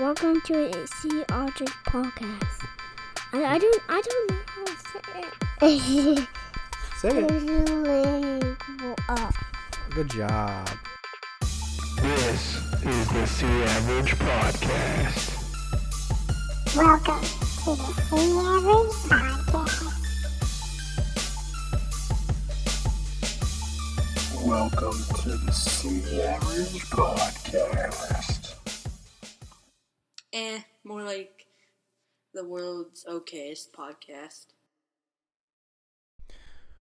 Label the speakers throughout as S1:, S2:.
S1: welcome to a Sea Ostrich podcast. I, I don't I don't know how to say it.
S2: Say it. Good job.
S3: This is the Sea Average Podcast.
S4: Welcome to the Sea Average Podcast.
S3: Welcome to the Sea Average Podcast.
S5: Eh, more like the world's okayest podcast.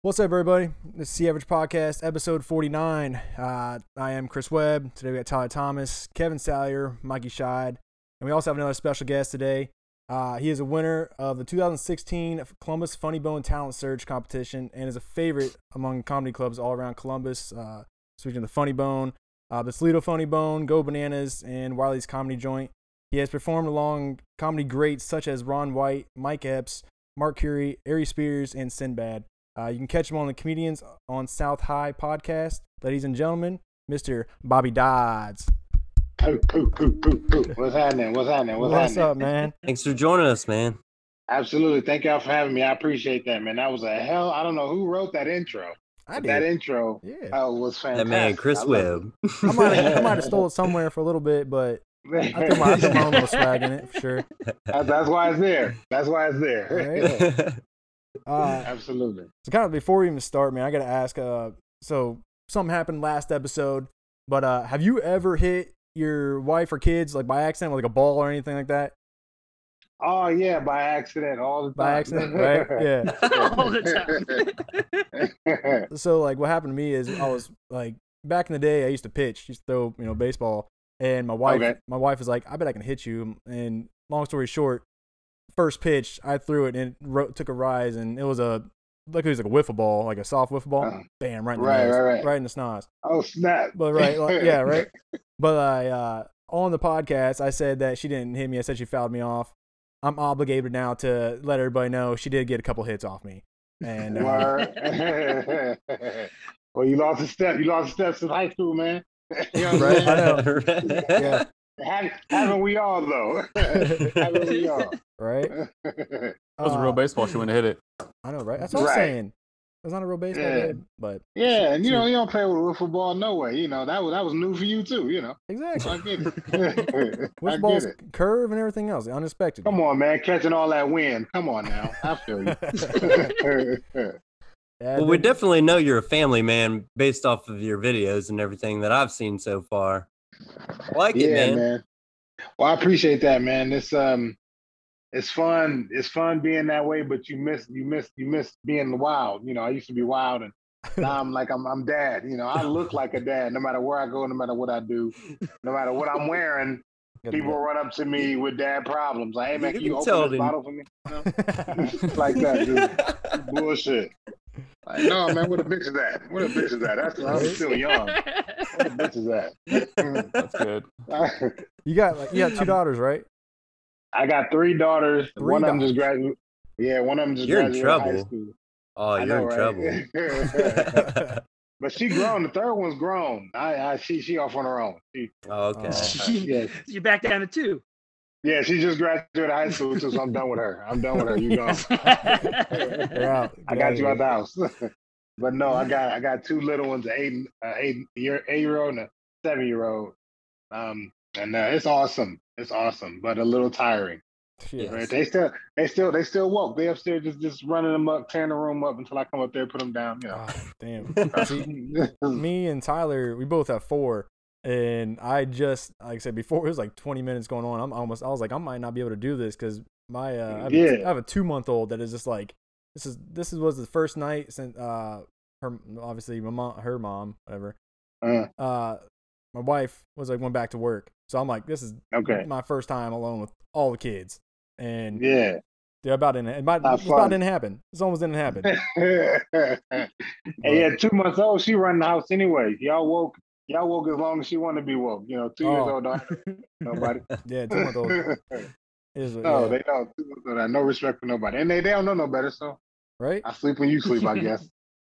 S2: What's up, everybody? This is the Average Podcast, episode 49. Uh, I am Chris Webb. Today we got Tyler Thomas, Kevin Salyer, Mikey Scheid, and we also have another special guest today. Uh, he is a winner of the 2016 Columbus Funny Bone Talent Search competition and is a favorite among comedy clubs all around Columbus. Uh, speaking of the Funny Bone, uh, the Toledo Funny Bone, Go Bananas, and Wiley's Comedy Joint. He has performed along comedy greats such as Ron White, Mike Epps, Mark Curry, Ari Spears, and Sinbad. Uh, you can catch him on the Comedians on South High podcast. Ladies and gentlemen, Mr. Bobby Dodds.
S6: Poo, poo, poo, poo, poo. What's happening? What's happening? What's,
S2: What's
S6: happening?
S2: up, man?
S7: Thanks for joining us, man.
S6: Absolutely. Thank y'all for having me. I appreciate that, man. That was a hell. I don't know who wrote that intro.
S2: I did.
S6: That intro
S2: yeah.
S6: uh, was fantastic.
S7: That man, Chris
S6: I
S7: Webb.
S2: I might have I might have stole it somewhere for a little bit, but
S6: it.
S2: I threw my, I threw my own little swag in it for sure.
S6: That's, that's why it's there. That's why it's there.
S2: Right. Uh,
S6: Absolutely.
S2: so kind of before we even start, man, I gotta ask. Uh, so something happened last episode, but uh, have you ever hit your wife or kids like by accident with like a ball or anything like that?
S6: Oh yeah, by accident all the time.
S2: By accident, right? Yeah.
S8: all the time.
S2: so like what happened to me is I was like back in the day I used to pitch, used to throw you know baseball, and my wife
S6: Okay.
S2: my wife was like, I bet I can hit you. And long story short, first pitch I threw it and it ro- took a rise and it was a like it was like a wiffle ball, like a soft wiffle ball,
S6: Uh,
S2: bam, right in the
S6: right,
S2: nose,
S6: right, right.
S2: in the snoz.
S6: oh snap!
S2: But right, like, yeah, right. But I uh, on the podcast I said that she didn't hit me. I said she fouled me off. I'm obligated now to let everybody know she did get a couple hits off me. And uh,
S6: well, you lost a step. You lost a step since high school, man. You know
S2: Right, I
S6: saying?
S2: know. yeah,
S6: Haven't, haven't we all though? haven't we all?
S2: right.
S9: That was a real
S2: Uh,
S9: baseball. She wouldn't hit it.
S2: I know, right? That's what I'm
S6: Right.
S2: saying. It's not a real baseball
S6: Yeah.
S2: game, but
S6: yeah, and you know you don't play with wiffle ball no way. You know that was that was new for you too. You know,
S2: exactly.
S6: I get it. I
S2: With balls
S6: it.
S2: curve and everything else, unexpected.
S6: Come on, man, catching all that wind. Come on now, I feel you.
S2: Yeah,
S7: Well, we definitely know you're a family man based off of your videos and everything that I've seen so far. I like it, man.
S6: man. Well, I appreciate that, man. It's um, it's fun. It's fun being that way, but you miss, you miss, you miss being wild. You know, I used to be wild, and now I'm like I'm, I'm dad. You know, I look like a dad no matter where I go, no matter what I do, no matter what I'm wearing. People run up to me with dad problems. Like, hey man,
S7: You
S6: can you
S7: can
S6: open this
S7: them.
S6: bottle for me? You know? like that, dude. Bullshit. Like, no, man, what a bitch is that? What a bitch is that? That's I'm still young. What a bitch is that?
S9: That's good.
S2: you got like you got two daughters, right?
S6: I got three daughters.
S2: Three
S6: one of them
S2: daughters.
S6: just graduated. Yeah, one of them just graduated.
S7: You're in
S6: graduated high
S7: trouble.
S6: school.
S7: Oh, you're
S6: know,
S7: in
S6: right?
S7: trouble.
S6: but she grown. The third one's grown. I, I she she off on her own. She,
S7: oh, okay.
S2: Oh.
S6: yeah,
S8: You're back down to two.
S6: Yeah, she just graduated high school too, so I'm done with her. I'm done with her. You gone.
S2: They're out.
S6: I got you
S2: here.
S6: out the house. but no, I got I got two little ones, an eight uh, eight year eight year old and a seven year old. Um, and uh, it's awesome. It's awesome, but a little tiring.
S2: Yeah.
S6: Right? They still they still they still woke. They upstairs just just running them up, tearing the room up until I come up there and put them down. You know.
S2: Oh, damn. See, me and Tyler, we both have four. And I just, like I said before, it was like 20 minutes going on. I'm almost, I was like, I might not be able to do this because my, uh, I have, a,
S6: Yeah.
S2: I have a two month old that is just like, this is, this is, was the first night since, uh, her, obviously, my mom, her mom, whatever.
S6: Uh,
S2: Uh, my wife was like, went back to work. So I'm like, this is
S6: okay.
S2: my first time alone with all the kids. And
S6: Yeah.
S2: they about didn't, it might, it about didn't happen. This almost didn't happen.
S6: and yeah, two months old, she run the house anyway. Y'all woke. Y'all woke as long as she wanted to be woke. You know, two years
S2: Oh.
S6: old, don't nobody.
S2: Yeah, two month old
S6: no,
S2: yeah,
S6: they don't. Two months old, no respect for nobody, and they, they don't know no better. So
S2: right?
S6: I sleep when you sleep, I guess.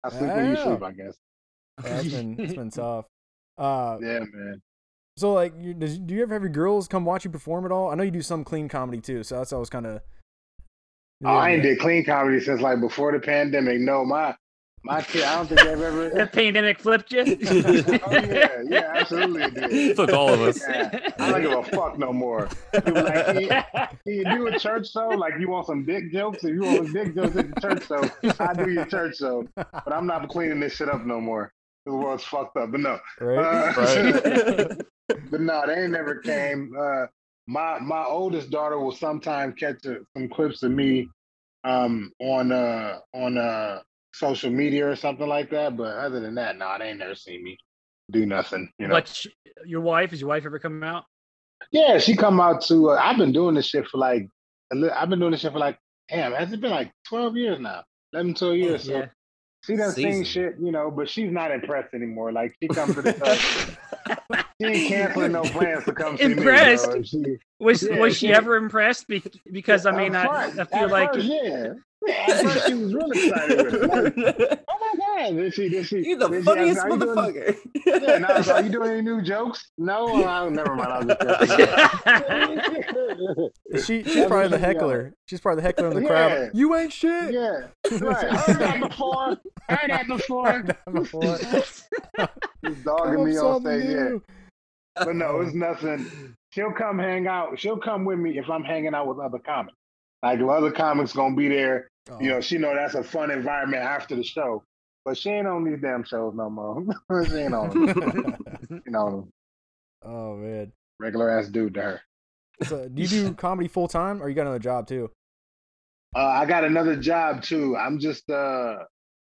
S6: I sleep when you sleep, I guess.
S2: Yeah, it's been it's been tough. Uh,
S6: Yeah, man.
S2: So like, you, does, do you ever have your girls come watch you perform at all? I know you do some clean comedy too, so that's always kind of.
S6: Oh, I ain't did clean comedy since like before the pandemic. No, my my kid, I don't think they've ever.
S8: The pandemic flipped you.
S6: oh yeah, yeah, absolutely it did.
S9: Took all of us.
S6: Yeah, I don't give a fuck no more. People like, can you, can you do a church show? Like you want some dick jokes? If you want some dick jokes at the church show, I do your church show. But I'm not cleaning this shit up no more. The world's fucked up. But no.
S2: Right.
S6: Uh, but no, they ain't never came. Uh, my my oldest daughter will sometimes catch a, some clips of me um, on uh, on uh, social media or something like that. But other than that, no, they ain't never seen me do nothing. You know.
S8: But sh- your wife, is your wife ever come out?
S6: Yeah, she come out to. Uh, I've been doing this shit for like. a li- I've been doing this shit for like. Damn, has it been like twelve years now? 11, 12 years. So
S8: Yeah.
S6: she done seen shit, you know, but she's not impressed anymore. Like she comes to the show. she ain't canceling no plans to come see
S8: Impressed?
S6: me. bro. She,
S8: Was
S6: Yeah,
S8: was she
S6: yeah.
S8: ever impressed? Be- because I mean, I, I feel
S6: at
S8: like
S6: first, yeah. Yeah, At she was real excited with it. Like, oh my god! Then she, then she,
S7: you the
S6: then she
S7: funniest
S6: asked, "Are you doing-
S7: motherfucker.
S6: Yeah, now I was like, are you doing any new jokes? No, I never mind. I was just.
S2: She she's
S6: That's
S2: probably the heckler. She's probably the heckler in the
S6: Yeah.
S2: crowd. You ain't shit.
S6: Yeah, right. Heard that before. Heard that before.
S2: Before.
S6: She's
S2: Come
S6: dogging me on
S2: something
S6: stage. Yeah, but no, it's nothing. She'll come hang out. She'll come with me if I'm hanging out with other comics. Like if other comics gonna be there,
S2: Oh,
S6: you know, she know that's a fun environment after the show. But she ain't on these damn shows no more. she ain't on them. You know,
S2: oh man.
S6: regular ass dude to her.
S2: So, do you do comedy full time, or you got another job too?
S6: Uh, I got another job too. I'm just uh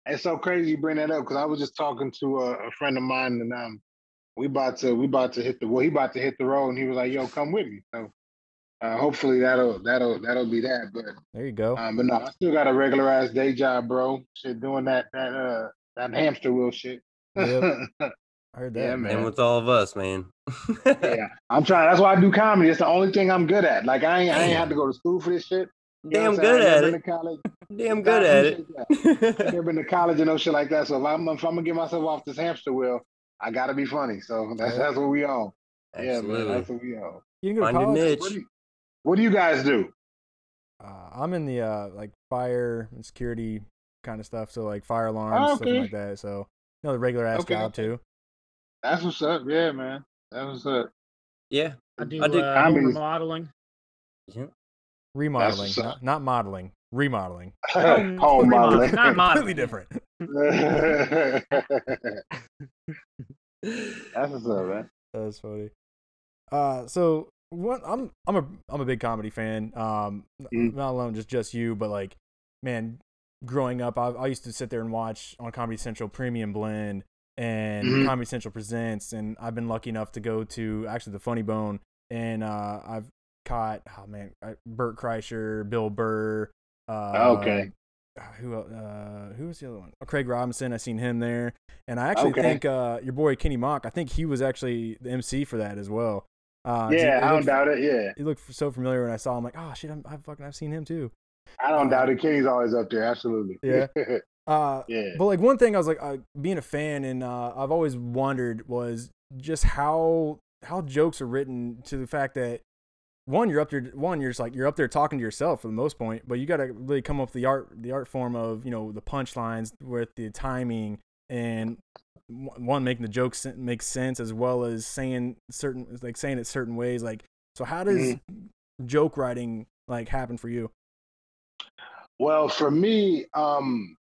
S6: it's so crazy you bring that up because I was just talking to a, a friend of mine and um we about to we about to hit the well he about to hit the road and he was like yo come with me so uh, hopefully that'll that'll that'll be that but
S2: There you go.
S6: um but no I still got a regularized day job bro shit doing that that uh that hamster wheel shit
S2: Yep. I heard that.
S6: Yeah,
S2: man.
S7: and with all of us, man.
S6: yeah I'm trying that's why I do comedy it's the only thing I'm good at like I ain't I ain't had to go to school for this shit You know
S7: Damn
S6: what I'm saying?
S7: good at it.
S6: college
S7: Damn good at it.
S6: appreciate that. never been to college and no shit like that. So if I'm if I'm gonna get myself off this hamster wheel, I gotta be funny. So that's that's what we on. Yeah, man,
S7: Absolutely.
S6: that's what we on.
S2: You didn't go to
S7: Find your
S2: college?
S7: niche.
S6: What do, you, what do you guys do?
S2: Uh, I'm in the uh, like fire and security kind of stuff. So like fire alarms,
S6: Oh,
S2: stuff like that. So you know, the regular ass
S6: Okay,
S2: job too.
S6: That's what's up. Yeah, man. That's what's up.
S7: Yeah.
S8: I do,
S7: I do
S8: uh, remodeling.
S7: yeah.
S2: Remodeling, not, not modeling. Remodeling.
S8: Home,
S6: Home
S8: remodel-
S6: modeling.
S8: not
S2: Completely
S8: modeling.
S2: different.
S6: that's what's up, man.
S2: That's funny. Uh, so what? I'm I'm a I'm a big comedy fan. Um,
S6: Mm.
S2: not alone just just you, but like, man, growing up, I, I used to sit there and watch on Comedy Central Premium Blend and
S6: Mhm.
S2: Comedy Central Presents, and I've been lucky enough to go to actually the Funny Bone, and uh, I've caught oh man, Bert Kreischer, Bill Burr. Uh,
S6: Okay.
S2: Who uh who was the other one? Oh, Craig Robinson. I seen him there, and I actually
S6: Okay.
S2: think uh your boy Kenny Mock. I think he was actually the MC for that as well. Uh,
S6: Yeah, I don't
S2: looked-
S6: doubt it. Yeah,
S2: He looked so familiar when I saw him. Like, oh shit, I'm, I fucking I've seen him too.
S6: I don't
S2: Uh,
S6: doubt it. Kenny's always up there. Absolutely.
S2: Yeah. Uh,
S6: yeah.
S2: but like one thing I was like uh, being a fan and uh, I've always wondered was just how how jokes are written to the fact that one you're up there one you're just like you're up there talking to yourself for the most point but you got to really come up with the art the art form of you know the punchlines with the timing and one making the jokes sen- make sense as well as saying certain like saying it certain ways like so how does joke writing like happen for you
S6: Well, for me, um,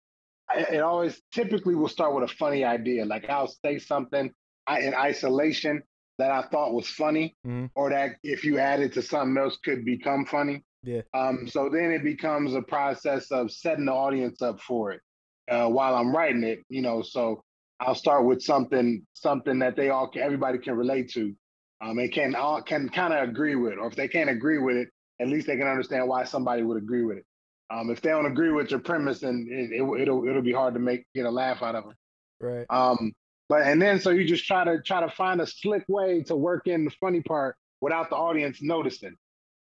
S6: it always typically will start with a funny idea. Like I'll say something in isolation that I thought was funny,
S2: Mhm.
S6: or that if you add it to something else could become funny.
S2: Yeah.
S6: Um, so then it becomes a process of setting the audience up for it uh, while I'm writing it. You know, so I'll start with something something that they all can, everybody can relate to, um, and can all can kind of agree with. Or if they can't agree with it, at least they can understand why somebody would agree with it. Um, if they don't agree with your premise, then it, it, it'll it'll be hard to make get a laugh out of them.
S2: right
S6: Um, but and then so you just try to try to find a slick way to work in the funny part without the audience noticing.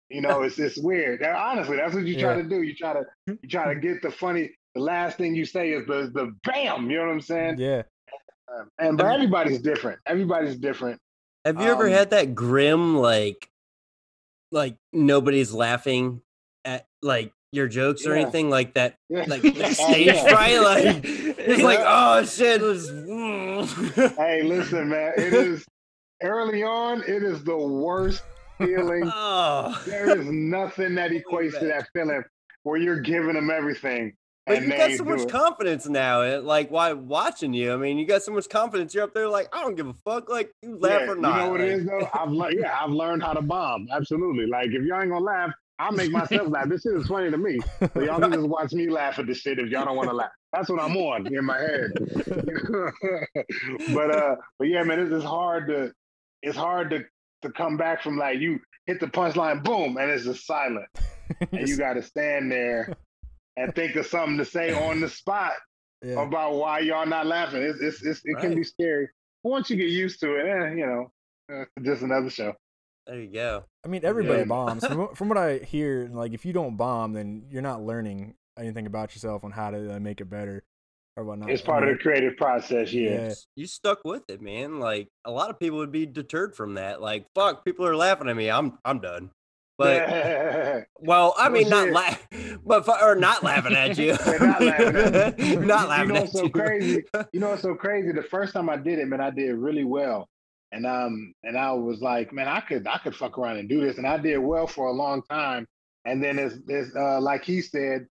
S6: You know, it's it's weird. Honestly, that's what you try
S2: Yeah.
S6: to do. You try to you try to get the funny. The last thing you say is the the bam. You know what I'm saying?
S2: yeah
S6: and but everybody's different. Everybody's different.
S7: Have you ever
S6: Um,
S7: had that grim like like nobody's laughing at like your jokes or anything like that
S6: Yeah.
S7: like stage
S6: yeah.
S7: fright like it's like oh shit it's-
S6: Hey, listen, man. It is early on. It is the worst feeling.
S7: oh
S6: There is nothing that equates to that feeling where you're giving them everything.
S7: But
S6: and
S7: you got so much
S6: it.
S7: confidence now it, like why watching you I mean you got so much confidence you're up there like I don't give a fuck like you laugh
S6: Yeah,
S7: or not
S6: You know what
S7: like-
S6: is though? I've learned. Yeah, I've learned how to bomb. Absolutely. Like if y'all ain't gonna laugh, I'll make myself laugh. This shit is funny to me. So y'all can just watch me laugh at this shit if y'all don't want to laugh. That's what I'm on in my head. but uh, but yeah, man, it's, it's hard to it's hard to to come back from like you hit the punchline, boom, and it's just silent, and you got to stand there and think of something to say on the spot
S2: yeah.
S6: about why y'all not laughing. It's, it's, it's it can be scary. But once you get used to it, eh, you know, uh, just another show.
S7: there you go
S2: I mean, everybody
S6: Yeah.
S2: bombs. From, what- from what I hear, like if you don't bomb, then you're not learning anything about yourself on how to uh, make it better or whatnot.
S6: It's
S2: I
S6: part of the creative process. Yeah.
S2: Yeah.
S7: you stuck with it man like a lot of people would be deterred from that like fuck people are laughing at me I'm I'm done but Well, I
S6: Well,
S7: mean, not laugh, but or not laughing at you.
S6: Not laughing at you.
S7: not
S6: You know
S7: at
S6: so
S7: you.
S6: crazy? You know so crazy? The first time I did it, man, I did really well. And um and I was like, man, I could I could fuck around and do this. And I did well for a long time. And then it's, it's uh, like he said,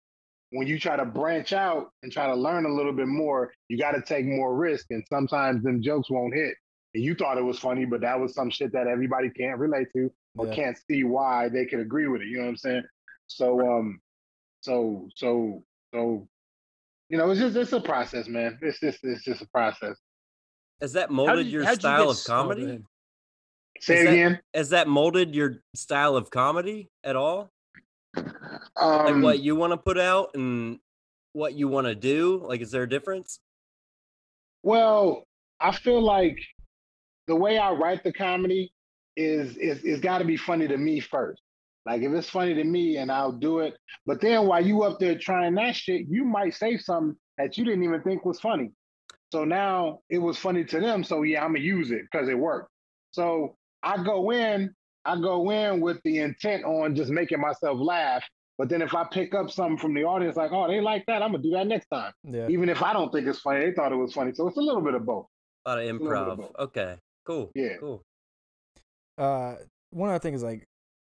S6: when you try to branch out and try to learn a little bit more, you got to take more risk. And sometimes them jokes won't hit. And you thought it was funny, but that was some shit that everybody can't relate to or
S2: Yeah.
S6: can't see why they could agree with it. You know what I'm saying? So um, so so so, you know, it's just it's a process, man. It's just it's just a process.
S7: Has that molded
S8: did-
S7: your
S8: how'd you
S7: style of comedy?
S8: started?
S6: Say
S7: Is
S6: it
S7: that-
S6: again.
S7: Has that molded your style of comedy at all? Like
S6: Um,
S7: what you want to put out and what you want to do? Like, is there a difference?
S6: Well, I feel like the way I write the comedy is is is got to be funny to me first. Like if it's funny to me, and I'll do it. But then while you up there trying that shit, you might say something that you didn't even think was funny. So now it was funny to them. So yeah, I'm gonna use it because it worked. So I go in, I go in with the intent on just making myself laugh. But then if I pick up something from the audience, like, oh, they like that, I'm gonna do that next time.
S2: Yeah.
S6: Even if I don't think it's funny, they thought it was funny. So it's a little bit of both.
S7: A lot of
S6: little bit of
S7: improv. Okay, cool.
S6: Yeah.
S7: cool.
S2: Uh, one other thing is like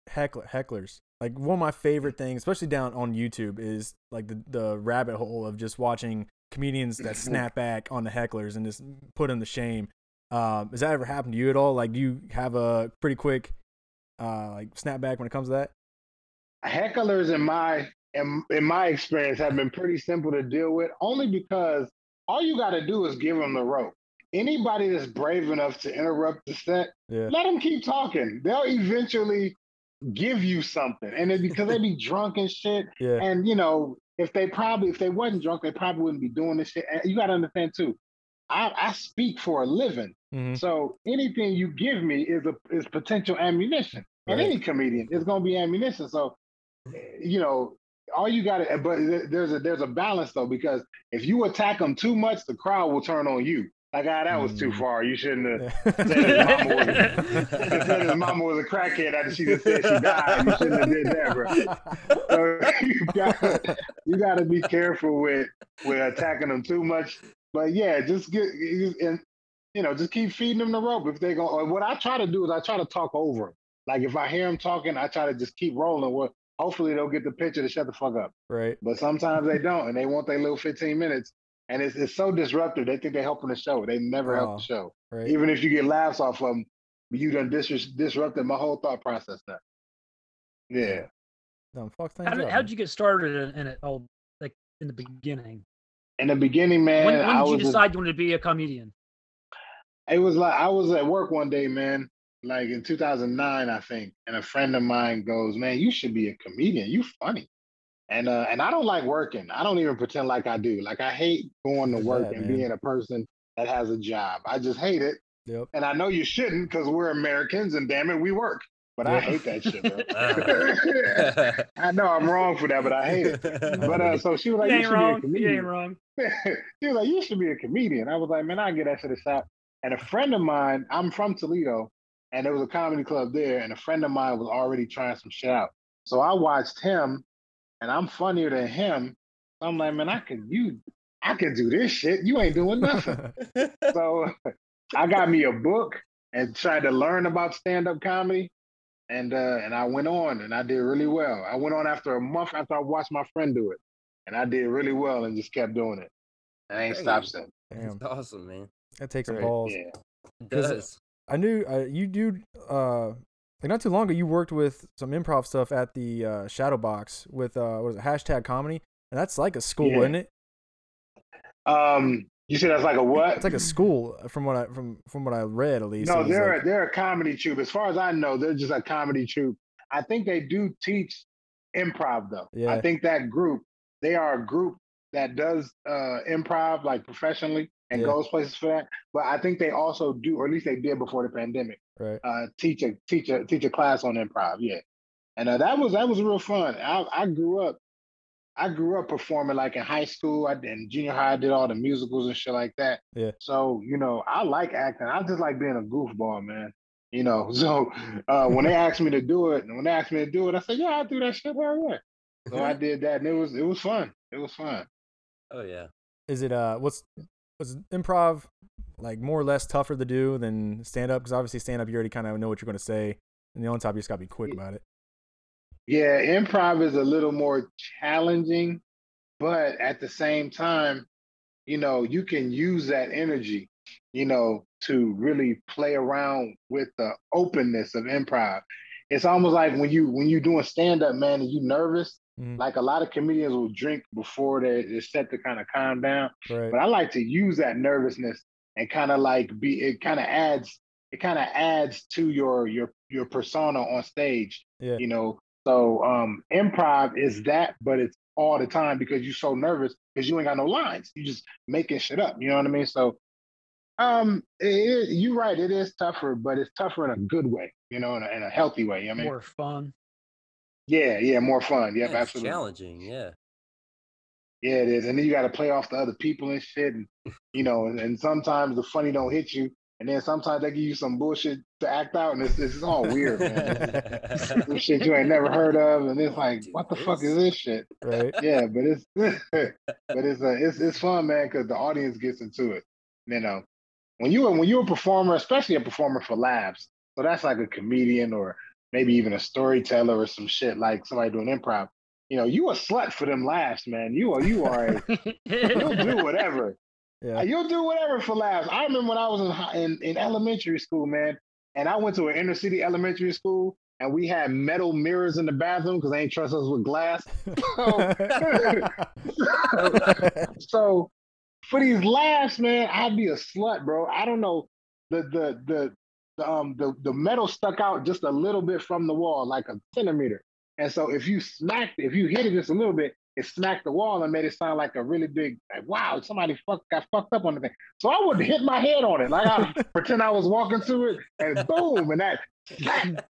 S2: heckler, hecklers. Like one of my favorite things, especially down on YouTube, is like the the rabbit hole of just watching comedians that snap back on the hecklers and just put them to shame. Um, has that ever happened to you at all? Like, do you have a pretty quick uh like snapback when it comes to that?
S6: hecklers in my in, in my experience have been pretty simple to deal with only because all you got to do is give them the rope anybody that's brave enough to interrupt the set
S2: Yeah.
S6: let them keep talking they'll eventually give you something and it, because they be drunk and shit
S2: Yeah.
S6: and you know if they probably if they wasn't drunk they probably wouldn't be doing this shit you got to understand too I, I speak for a living
S2: Mhm.
S6: so anything you give me is a is potential ammunition and any comedian is going to be ammunition so you know, all you got to, but there's a there's a balance though because if you attack them too much, the crowd will turn on you. Like, ah, that was too
S2: Mm.
S6: far. You shouldn't have said his mama was, said his mama was a crackhead after she just said she died. You shouldn't have did that, bro. So you got you got to be careful with with attacking them too much. But yeah, just get and you know just keep feeding them the rope if they go. Or what I try to do is I try to talk over them. Like if I hear them talking, I try to just keep rolling. Well, hopefully they'll get the picture to shut the fuck up.
S2: right.
S6: But sometimes they don't, and they want their little 15 minutes. And it's, it's so disruptive. They think they're helping the show. They never help
S2: Oh,
S6: the show.
S2: Right.
S6: Even if you get laughs off of them, you done dis- disrupted my whole thought process now. Yeah.
S2: Dumb fuck things
S8: How did,
S2: up,
S8: how'd you get started in, in it all, like in the beginning?
S6: In the beginning, man,
S8: when when did you
S6: was just-
S8: decide you wanted to be a comedian?
S6: it was like I was at work one day, man, like in 2009, I think, and a friend of mine goes, "Man, you should be a comedian. You funny." And uh, and I don't like working. I don't even pretend like I do. Like I hate going to
S2: That's
S6: work
S2: bad,
S6: and
S2: man.
S6: being a person that has a job. I just hate it.
S2: Yep.
S6: And I know you shouldn't because we're Americans and damn it, we work. But I hate that shit, bro.
S7: Ah.
S6: I know I'm wrong for that, but I hate it. But uh, so she was like,
S8: you
S6: "You
S8: ain't
S6: should be a
S8: wrong. You
S6: comedian."
S8: ain't wrong.
S6: he was like, "You should be a comedian." I was like, "Man, I get that shit a shot." And a friend of mine, I'm from Toledo, and there was a comedy club there, and a friend of mine was already trying some shit out. So I watched him, and I'm funnier than him. I'm like, man, I can you, I can do this shit. You ain't doing nothing. so I got me a book and tried to learn about stand up comedy, and uh, and I went on and I did really well. I went on after a month after I watched my friend do it, and I did really well and just kept doing it. And I ain't
S7: Hey.
S6: stopped since.
S2: Damn,
S7: That's awesome, man.
S2: that takes some
S9: Great.
S2: balls.
S6: Yeah.
S7: It
S2: 'Cause,
S7: does.
S2: I knew uh, you do. Uh, like not too long ago, you worked with some improv stuff at the uh, Shadow Box with uh, what is it, hashtag comedy, and that's like a school,
S6: Yeah.
S2: isn't it?
S6: Um, you said that's like a what?
S2: It's like a school uh, from what I from from what I read at least.
S6: No, they're
S2: like-
S6: a, they're a comedy troupe. As far as I know, they're just a comedy troupe. I think they do teach improv though.
S2: Yeah.
S6: I think that group they are a group that does uh, improv like professionally and
S2: Yeah.
S6: goes places for that. But I think they also do, or at least they did before the pandemic.
S2: right.
S6: Uh, teach a teach a teach a class on improv. Yeah, and uh, that was that was real fun. I I grew up. I grew up performing like in high school. I in junior high. I did all the musicals and shit like that.
S2: Yeah.
S6: So you know, I like acting. I just like being a goofball, man. You know, so uh, when they asked me to do it, and when they asked me to do it, I said, "Yeah, I'll do that shit." Hell yeah. So I did that, and it was it was fun. It was fun.
S7: Oh yeah.
S2: Is it uh what's was improv like more or less tougher to do than stand up? Because obviously stand up you already kind of know what you're going to say, and the only top you just got to be quick about it.
S6: Yeah, improv is a little more challenging, but at the same time, you know, you can use that energy, you know, to really play around with the openness of improv. It's almost like when you when you're doing stand up, man, and you nervous.
S2: Mhm.
S6: Like a lot of comedians will drink before they, they're set to kind of calm down.
S2: Right.
S6: But I like to use that nervousness and kind of like be. It kind of adds. It kind of adds to your your your persona on stage
S2: Yeah.
S6: you know so um improv is that but it's all the time because you're so nervous because you ain't got no lines you just making shit up you know what i mean so um it, it- you're right it is tougher but it's tougher in a good way you know in a, in a healthy way i mean
S8: More fun.
S6: Yeah yeah more fun yep
S7: Yeah, it's
S6: absolutely
S7: challenging. Yeah.
S6: yeah it is and then you got to play off the other people and shit and you know and, and sometimes the funny don't hit you and then sometimes they give you some bullshit to act out and it's, it's all weird man shit you ain't never heard of and it's like what the fuck is this shit
S2: right.
S6: yeah, but it's but it's uh, it's it's fun, man, because the audience gets into it. You know, when you when you're a performer, especially a performer for labs, so that's like a comedian or maybe even a storyteller or some shit like somebody doing improv. You know, you a slut for them laughs, man. You are you are a, you'll do whatever.
S2: Yeah.
S6: You'll do whatever for laughs. I remember when I was in, in in elementary school, man, and I went to an inner city elementary school, and we had metal mirrors in the bathroom because they ain't trust us with glass. so for these laughs, man, I'd be a slut, bro. I don't know. The the the, the um the, the metal stuck out just a little bit from the wall, like a centimeter. And so if you smacked, if you hit it just a little bit, it smacked the wall and made it sound like a really big, like, wow, somebody fuck, got fucked up on the thing. So I would hit my head on it, like I pretend I was walking to it, and boom, and that,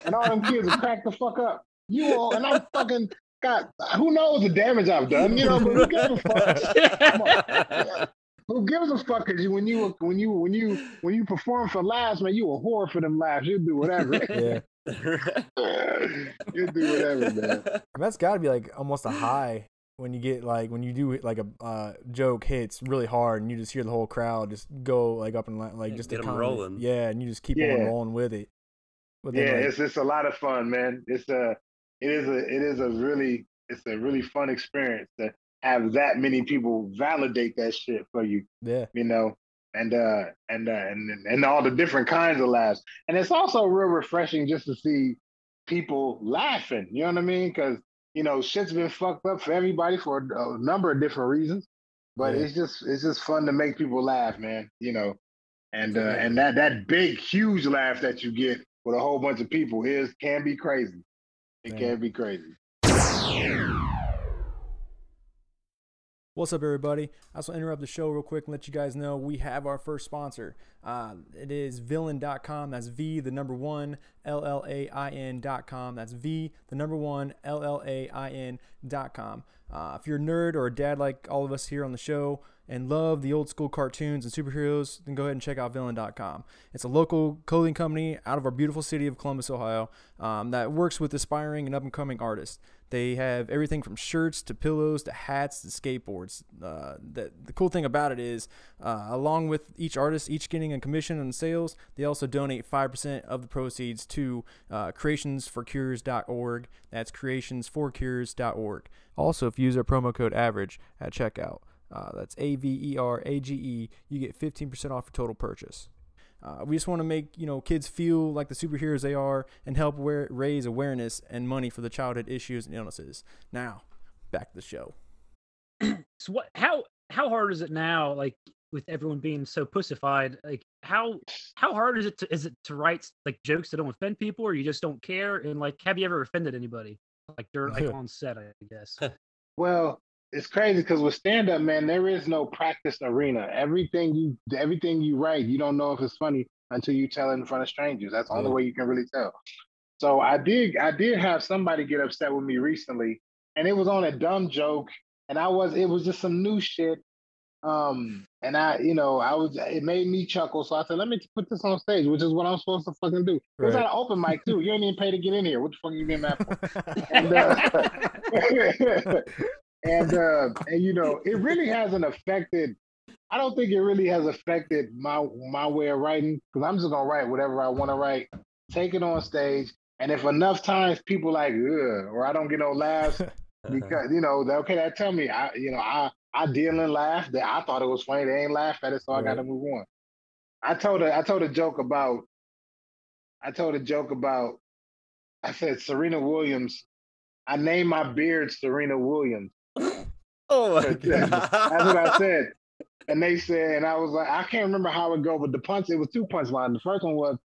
S6: and all them kids would crack the fuck up. You all, and I'm fucking got who knows the damage I've done, you know, but who gives a fuck? Come on. Who gives a fuck? Cause you, when you when you when you when you perform for laughs, man, you a whore for them laughs. You do whatever.
S2: yeah.
S6: you do whatever, man.
S2: That's got to be like almost a high when you get like when you do like a uh, joke hits really hard and you just hear the whole crowd just go like up and like
S7: Yeah,
S2: just
S7: get
S2: the
S7: 'em
S2: comedy-
S7: rolling.
S2: Yeah, and you just keep on rolling with it. But
S6: Yeah,
S2: like,
S6: it's it's a lot of fun, man. It's a it is a it is a really it's a really fun experience to have that many people validate that shit for you.
S2: yeah,
S6: you know, and uh and uh, and and all the different kinds of laughs. And it's also real refreshing just to see people laughing. You know what I mean? Because you know shit's been fucked up for everybody for a, a number of different reasons. But
S2: Yeah.
S6: it's just it's just fun to make people laugh, man. You know, and uh, and that that big huge laugh that you get with a whole bunch of people is can be crazy. It
S2: Yeah.
S6: can be crazy.
S2: What's up, everybody? I just want to interrupt the show real quick and let you guys know we have our first sponsor. Uh, it is v1llain.com. That's V, the number one, L L A I N.com. That's V, the number one, L L A I N.com. Uh, if you're a nerd or a dad like all of us here on the show, and love the old school cartoons and superheroes, then go ahead and check out v1llain.com. It's a local clothing company out of our beautiful city of Columbus, Ohio, um, that works with aspiring and up and coming artists. They have everything from shirts to pillows to hats to skateboards. Uh, the, the cool thing about it is, uh, along with each artist, each getting a commission on sales, they also donate 5% of the proceeds to uh, creationsforcures.org. That's creationsforcures.org. Also, if you use our promo code AVERAGE at checkout, uh, that's A V E R A G E, you get 15% off your total purchase. Uh, we just want to make you know kids feel like the superheroes they are and help wear, raise awareness and money for the childhood issues and illnesses. Now, back to the show.
S8: So what? How how hard is it now? Like with everyone being so pussified, like how how hard is it to is it to write like jokes that don't offend people, or you just don't care? And like, have you ever offended anybody? Like during like on set, I guess.
S6: Well, it's crazy because with stand up, man, there is no practice arena. Everything you everything you write, you don't know if it's funny until you tell it in front of strangers. That's the only way you can really tell. So I did I did have somebody get upset with me recently, and it was on a dumb joke, and I was it was just some new shit. Um, and I, you know, I was it made me chuckle. So I said, let me put this on stage, which is what I'm supposed to fucking do. It was
S2: Right.
S6: at an open mic too. You ain't even pay to get in here. What the fuck are you being mad for? And, uh, and uh, and you know, it really hasn't affected. I don't think it really has affected my my way of writing because I'm just gonna write whatever I want to write, take it on stage, and if enough times people like, or I don't get no laughs because you know, okay, that tell me I, you know, I I deal and laugh. That I thought it was funny. They ain't laugh at it, so I got to move on. I told a I told a joke about. I told a joke about. I said Serena Williams. I named my beard Serena Williams.
S7: Oh my god.
S6: That's what I said. And they said, and I was like, I can't remember how it go, but the punch, it was two punchlines. The first one was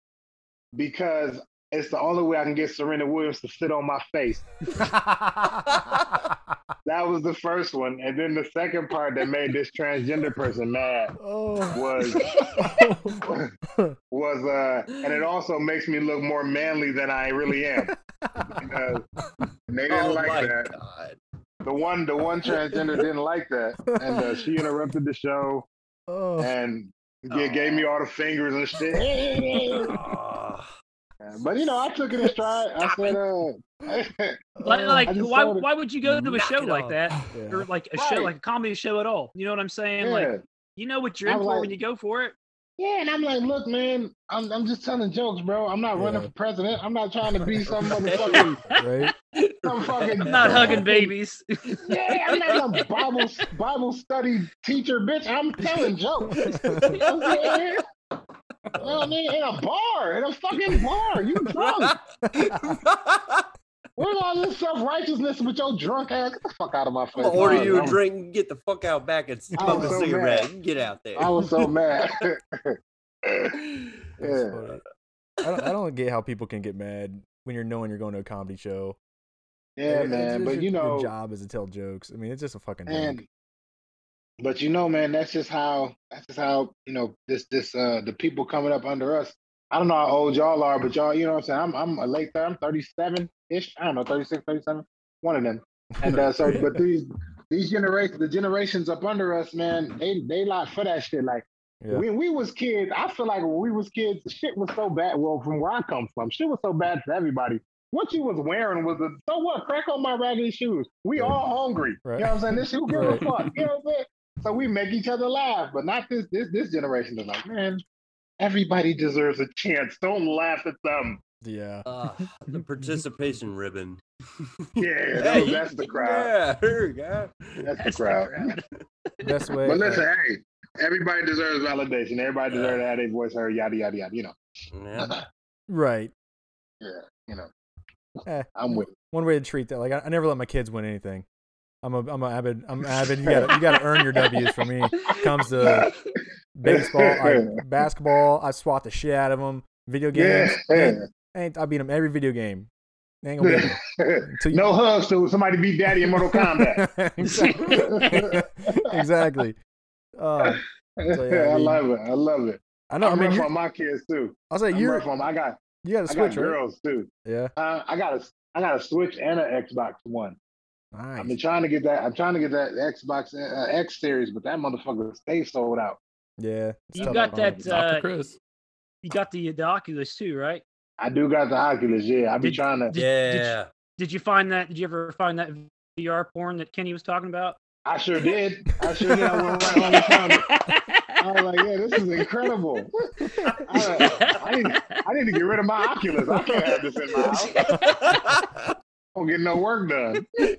S6: because it's the only way I can get Serena Williams to sit on my face. That was the first one. And then the second part that made this transgender person mad
S2: oh.
S6: was was uh and it also makes me look more manly than I really am. They didn't
S7: oh
S6: like
S7: my
S6: that.
S7: god.
S6: The one the one transgender didn't like that. And uh, she interrupted the show
S2: oh.
S6: and g- gave me all the fingers and shit.
S7: Ah.
S6: but you know, I took it in stride. I said, uh,
S8: Like, like why why would you go to a show like that,
S2: Yeah.
S8: or like a show like a comedy show at all? You know what I'm saying?
S6: yeah.
S8: Like you know what you're in for
S6: like-
S8: when you go for it.
S6: Yeah, and I'm like, look, man, I'm I'm just telling jokes, bro. I'm not running for president. I'm not trying to be some motherfucking
S2: right?
S6: some fucking
S8: I'm not hugging babies.
S6: Yeah, I'm not a Bible Bible study teacher, bitch. I'm telling jokes. You know what I'm saying? You know what I mean? In a bar, in a fucking bar. You drunk. Where's all this self righteousness with your drunk ass? Get the fuck out of my face.
S7: I'm gonna order you
S6: I
S7: a
S6: was-
S7: drink and get the fuck out back and smoke a
S6: so
S7: cigarette. Get out there.
S6: I was so mad. Yeah.
S2: I don't, I don't get how people can get mad when you're knowing you're going to a comedy show.
S6: yeah,
S2: Like, it's
S6: man.
S2: just
S6: But
S2: your-
S6: you know, your
S2: job is to tell jokes. I mean, it's just a fucking joke.
S6: and but you know, man, that's just how that's just how you know this this uh the people coming up under us. I don't know how old y'all are, but y'all, you know what I'm saying? I'm I'm a late third, I'm 37 ish. I don't know, 36, 37, one of them. And uh, so, but these these generations, the generations up under us, man, they they like for that shit. Like
S2: Yeah.
S6: when we was kids, I feel like when we was kids, shit was so bad. Well, from where I come from, shit was so bad for everybody. What you was wearing was a so what? Crack on my raggedy shoes. We
S2: Right.
S6: all hungry.
S2: Right.
S6: You know what I'm saying? This who give
S2: Right.
S6: a fuck. You know what I'm saying? So we make each other laugh, but not this this this generation is like, man, everybody deserves a chance. Don't laugh at them.
S2: yeah.
S7: Ah, the participation ribbon.
S6: Yeah,
S7: Hey,
S6: that's the crowd.
S7: Yeah, here we go.
S6: That's,
S8: That's
S6: the
S8: the
S6: crowd.
S8: crowd.
S2: Best way.
S6: But
S2: uh,
S6: listen, hey, everybody deserves validation. Everybody
S7: Yeah.
S6: deserves to have their voice heard. Yada yada yada. You know.
S7: Yeah.
S2: right.
S6: Yeah. You know.
S2: Eh.
S6: I'm with.
S2: One way to treat that. Like I, I never let my kids win anything. I'm a I'm a avid I'm avid. You gotta you gotta earn your W's for me. Comes to baseball, I, basketball. I swat the shit out of them. Video games.
S6: Yeah.
S2: ain't- I beat them every video game. Ain't gonna beat 'em. Till you-
S6: no hugs to somebody beat daddy in Mortal Kombat.
S2: exactly. exactly. Uh, So, yeah, I
S6: I,
S2: mean-
S6: love it. I love it.
S2: I know. I
S6: I'm
S2: mean,
S6: rough on my kids too.
S2: I'll say
S6: I'm
S2: you're.
S6: on. I got.
S2: You got
S6: I
S2: to
S6: got
S2: switch, right?
S6: girls too.
S2: Yeah.
S6: Uh, I got a. I got a Switch and an Xbox One. I've been trying to get that. I'm trying to get that Xbox uh, X series, but that motherfucker stays sold out.
S2: Yeah.
S8: You got that, uh,
S9: Chris.
S8: You got the, the Oculus too, right?
S6: I do got the Oculus. Yeah, I be
S8: Did-
S6: trying to.
S8: Did, did,
S7: Yeah.
S8: you, did you find that? Did you ever find that VR porn that Kenny was talking about?
S6: I sure did. I sure did. I went right on the counter. I was like, yeah, this is incredible. I, I need, I need to get rid of my Oculus. I can't have this in my house. I don't get no work done. I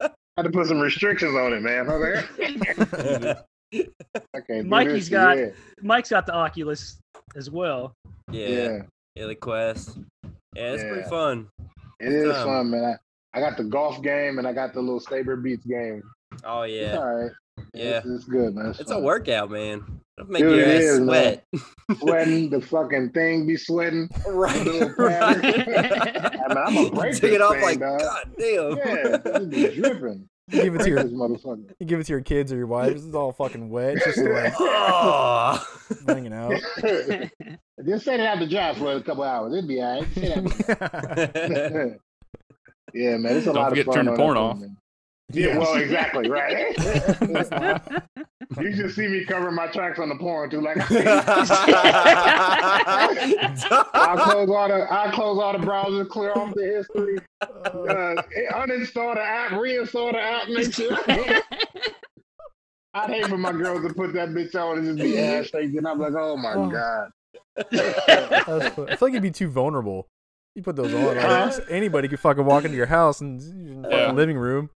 S6: had to put some restrictions on it, man. I was like, I can't do
S8: Mikey's
S6: this.
S8: got-
S6: yeah,
S8: Mike's got the Oculus as well.
S7: yeah.
S6: yeah.
S7: Yeah, the quest. Yeah, it's pretty
S6: Yeah.
S7: fun.
S6: It is
S7: Um,
S6: fun, man. I, I got the golf game and I got the little Saber Beats game.
S7: Oh
S6: It's
S7: yeah.
S6: all right.
S7: Yeah.
S6: It's, it's good, man. It's,
S7: It's a workout, man. It'll make
S6: Dude,
S7: your ass
S6: is,
S7: sweat.
S6: Sweating, the fucking thing be sweating.
S7: right.
S6: little
S7: right.
S6: I mean, I'm gonna break
S7: Take it off
S6: thing,
S7: like
S6: dog.
S7: God damn.
S6: Yeah, this be dripping.
S2: You give it to your
S6: motherfucker.
S2: you give it to your kids or your wife. It's all fucking wet. Just like
S7: oh.
S2: hanging out.
S6: Just set it out the dry for a couple hours. It'd be all right. Set it out- yeah, man, it's a
S9: Don't
S6: lot
S9: forget
S6: of fun.
S9: turn the porn off.
S6: thing, man. Yeah, well, exactly, right. you just see me covering my tracks on the porn too, like I'll close all the I'll close all the browsers, clear off the history, uh, uninstall the app, reinstall the app, make sure. I'd hate for my girls to put that bitch on and just be ass shaking. I'm like, oh my
S2: Oh.
S6: god.
S2: That's I feel like you'd be too vulnerable. You put those on. Like,
S6: Huh?
S2: anybody could fucking walk into your house and your fucking
S9: Yeah.
S2: living room.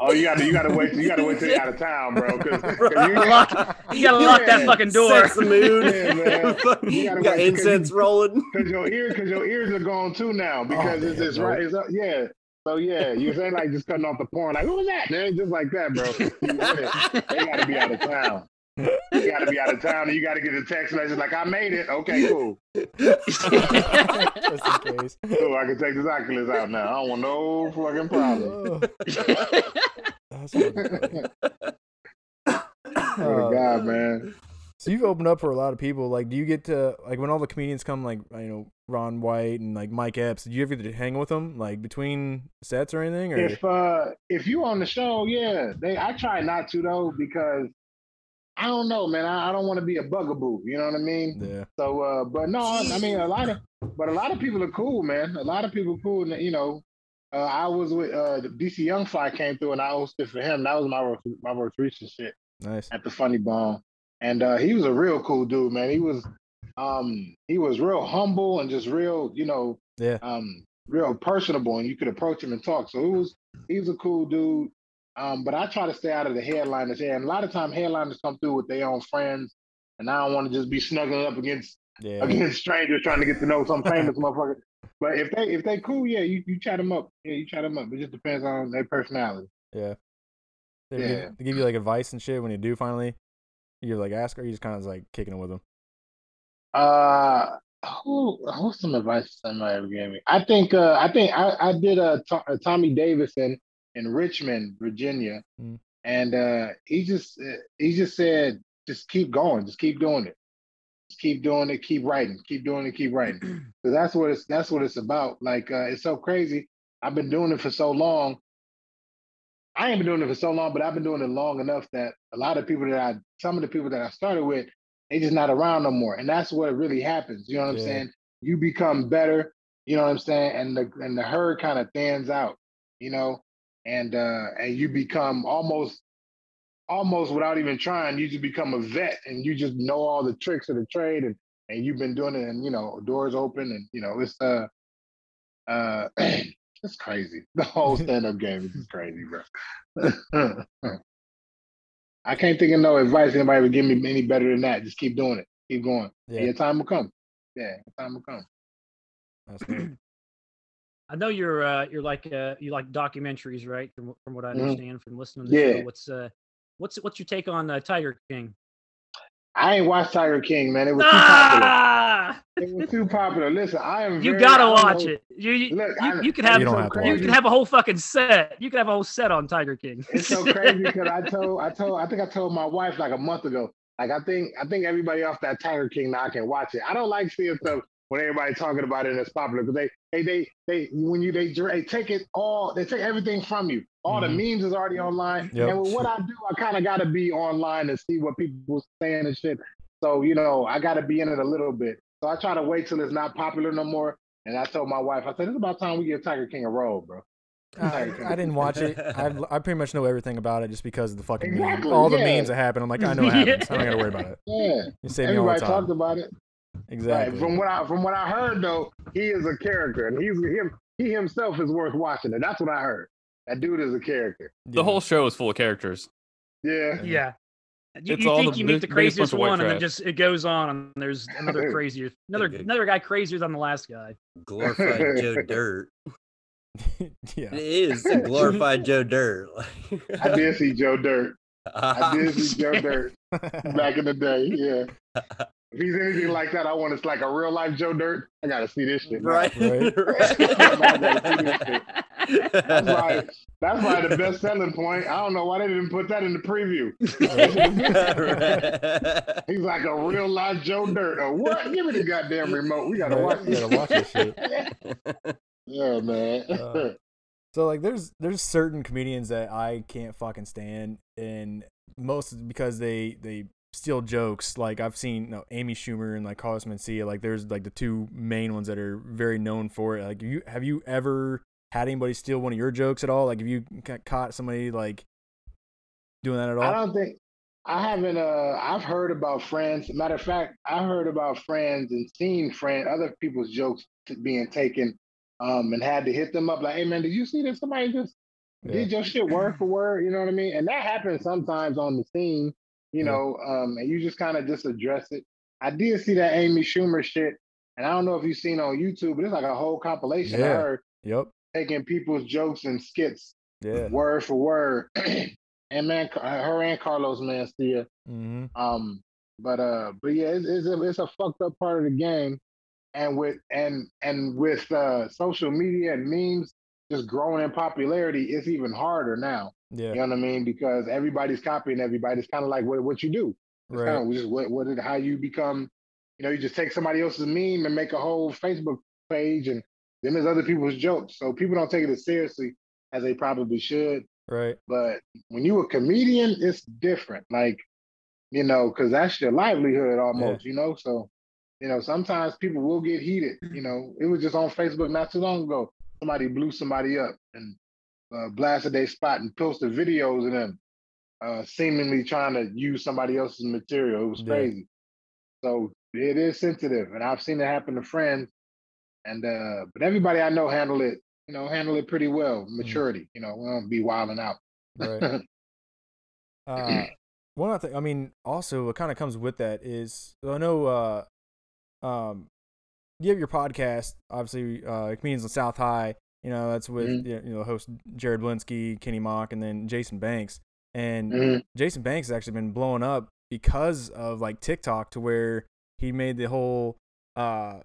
S6: Oh, you gotta you gotta wait you gotta wait till you're out of town, bro. Cause, 'cause you,
S8: Lock- you gotta lock that fucking door.
S7: Sets the mood.
S6: Yeah, man. You
S7: you
S6: gotta
S7: got
S6: wait because
S7: incense rolling.
S6: Cause your ears, cause your ears are gone too now because
S2: Oh,
S6: it's
S2: damn,
S6: just
S2: no.
S6: right. It's, uh, yeah. So yeah, you say like just cutting off the porn. Like who was that, man? Just like that, bro. You. They gotta be out of town. You gotta be out of town, and you gotta get a text message like I made it. Okay, cool.
S2: Just in case.
S6: Cool. I can take this Oculus out now. I don't want no fucking problem.
S2: Oh, that's.
S6: Oh God, man.
S2: So you've opened up for a lot of people. Like, do you get to like when all the comedians come, like you know Ron White and like Mike Epps? Did you ever get to hang with them, like between sets or anything? Or
S6: If uh if you on the show, yeah, they I try not to though because I don't know, man. I, I don't want to be a bugaboo. You know what I mean?
S2: yeah,
S6: So, uh, but no, I mean a lot of, but a lot of people are cool, man. A lot of people are cool, and you know, uh, I was with uh, the DC Young Fly came through, and I hosted for him. That was my my recent shit
S2: nice.
S6: at the Funny Bone, and uh, he was a real cool dude, man. He was, um, he was real humble and just real, you know,
S2: Yeah,
S6: um, real personable, and you could approach him and talk. So it was, he was a cool dude. Um, but I try to stay out of the headliners here, and a lot of time headliners come through with their own friends, and I don't want to just be snuggling up against
S2: yeah.
S6: against strangers trying to get to know some famous motherfucker. But if they if they cool, yeah, you, you chat them up. Yeah, you chat them up. It just depends on their personality.
S2: Yeah. They,
S6: Yeah.
S2: Give, they give you like advice and shit when you do finally. You're like ask, or you just kind of like kicking it with them.
S6: Uh, who who's some advice somebody ever gave me? I think uh I think I I did a, To- a Tommy Davidson in Richmond, Virginia,
S2: Mm.
S6: and uh he just uh, he just said just keep going, just keep doing it, just keep doing it, keep writing, keep doing it, keep writing. Because that's what it's that's what it's about. Like uh, it's so crazy. I've been doing it for so long. I ain't been doing it for so long, but I've been doing it long enough that a lot of people that I, some of the people that I started with, they just not around no more, and that's what really happens. You know what I'm saying? You become better. You know what I'm saying? And the and the herd kind of thins out. You know, and uh and you become almost almost without even trying, you just become a vet and you just know all the tricks of the trade and and you've been doing it and you know doors open and you know it's uh uh it's crazy. The whole stand-up game is just crazy bro. I can't think of no advice anybody would give me any better than that. Just keep doing it. Keep going.
S2: Yeah.
S6: your time will come. Yeah your time will come.
S2: That's good.
S8: I know you're uh, you're like uh, you like documentaries, right? From from what I
S6: Mhm.
S8: understand from listening to the
S6: Yeah.
S8: show. What's uh what's what's your take on uh, Tiger King?
S6: i ain't watched tiger king man it was too popular
S8: Ah!
S6: it was too popular listen i am
S8: You
S6: very-
S8: gotta watch
S6: know-
S8: it. You you,
S6: Look,
S8: you,
S6: I-
S8: you can have
S2: You don't
S8: some-
S2: have
S8: you can have a whole fucking set. You can have a whole set on Tiger King.
S6: It's so crazy because I told I told I think I told my wife like a month ago. Like I think I think everybody off that Tiger King now can watch it. I don't like seeing stuff when everybody talking about it and it's popular because they they they they when you they, they take it all they take everything from you All
S2: Mhm.
S6: the memes is already online.
S2: Yep.
S6: And with what I do, I kind of got to be online and see what people saying and shit. So you know, I got to be in it a little bit. So I try to wait till it's not popular no more. And I told my wife, I said, it's about time we get Tiger King a role, bro.
S2: I, I didn't watch it. I I pretty much know everything about it just because of the fucking
S6: Exactly,
S2: all the
S6: yeah.
S2: memes that happen. I'm like, I know it
S8: Yeah.
S2: happens. I don't gotta worry about it.
S6: Yeah.
S2: You save me all the
S6: Everybody talked about it.
S2: Exactly.
S6: Right. From what I from what I heard though, he is a character, and he's him. He himself is worth watching, and that's what I heard. That dude is a character.
S9: The whole show is full of characters.
S6: Yeah.
S8: Yeah. You,
S9: It's
S8: you
S9: all
S8: think
S9: the
S8: you meet the
S9: biggest
S8: craziest
S9: bunch of white
S8: one, and then just it goes on, and there's another crazier, another another guy crazier than the last guy.
S7: Glorified Joe Dirt.
S2: yeah.
S7: It is a glorified Joe Dirt.
S6: I did see Joe Dirt. I did see Joe Dirt back in the day. Yeah. If he's anything like that, I want it's like a real life Joe Dirt. I gotta see this shit. now.
S7: Right.
S2: Right.
S6: That's why. That's why the best selling point. I don't know why they didn't put that in the preview.
S7: Right.
S6: He's like a real life Joe Dirt. Or what? Give me the goddamn remote. We gotta
S2: Right,
S6: watch
S2: you
S6: this.
S2: gotta watch this shit.
S6: Yeah, man.
S2: Uh, So like there's there's certain comedians that I can't fucking stand and most because they they steal jokes. Like I've seen you know, Amy Schumer and like Carlos Mencia, like there's like the two main ones that are very known for it. Like you have you ever had anybody steal one of your jokes at all? Like have you caught somebody like doing that at all?
S6: I don't think I haven't. Uh, I've heard about friends. Matter of fact, I heard about friends and seen friend other people's jokes being taken, um, and had to hit them up like, "Hey, man, did you see that somebody just
S2: Yeah.
S6: did your shit word for word?" You know what I mean? And that happens sometimes on the scene, you
S2: Yeah.
S6: know, um, and you just kind of just address it. I did see that Amy Schumer shit, and I don't know if you've seen on YouTube, but it's like a whole compilation of her
S2: Yep.
S6: taking people's jokes and skits
S2: Yeah.
S6: word for word. and man, her and Carlos Mencia.
S2: Mm-hmm.
S6: Um, but uh, but yeah, it's, it's a it's a fucked up part of the game, and with and and with uh social media and memes just growing in popularity, it's even harder now.
S2: Yeah.
S6: You know what I mean? Because everybody's copying everybody. It's kind of like what what you do. It's
S2: Right.
S6: kind of just what what how you become. You know, you just take somebody else's meme and make a whole Facebook page, and then there's other people's jokes. So people don't take it as seriously as they probably should.
S2: Right.
S6: But when you a comedian, it's different. Like, you know, because that's your livelihood almost, you know? So, you know, sometimes people will get heated. You know, it was just on Facebook not too long ago. Somebody blew somebody up and uh, blasted their spot and posted videos of them uh, seemingly trying to use somebody else's material. It was
S2: Yeah.
S6: crazy. So it is sensitive. And I've seen it happen to friends. And, uh, but everybody I know handle it, you know, handle it pretty well. Maturity, you know, we don't be wilding out.
S2: Right. uh, one other thing, I mean, also what kind of comes with that is I know, uh, um, you have your podcast, obviously, uh, comedians on South High. You know, that's with
S6: Mhm.
S2: you know host Jared Blinsky, Kenny Mock, and then Jason Banks. And
S6: Mhm.
S2: Jason Banks has actually been blowing up because of like TikTok, to where he made the whole uh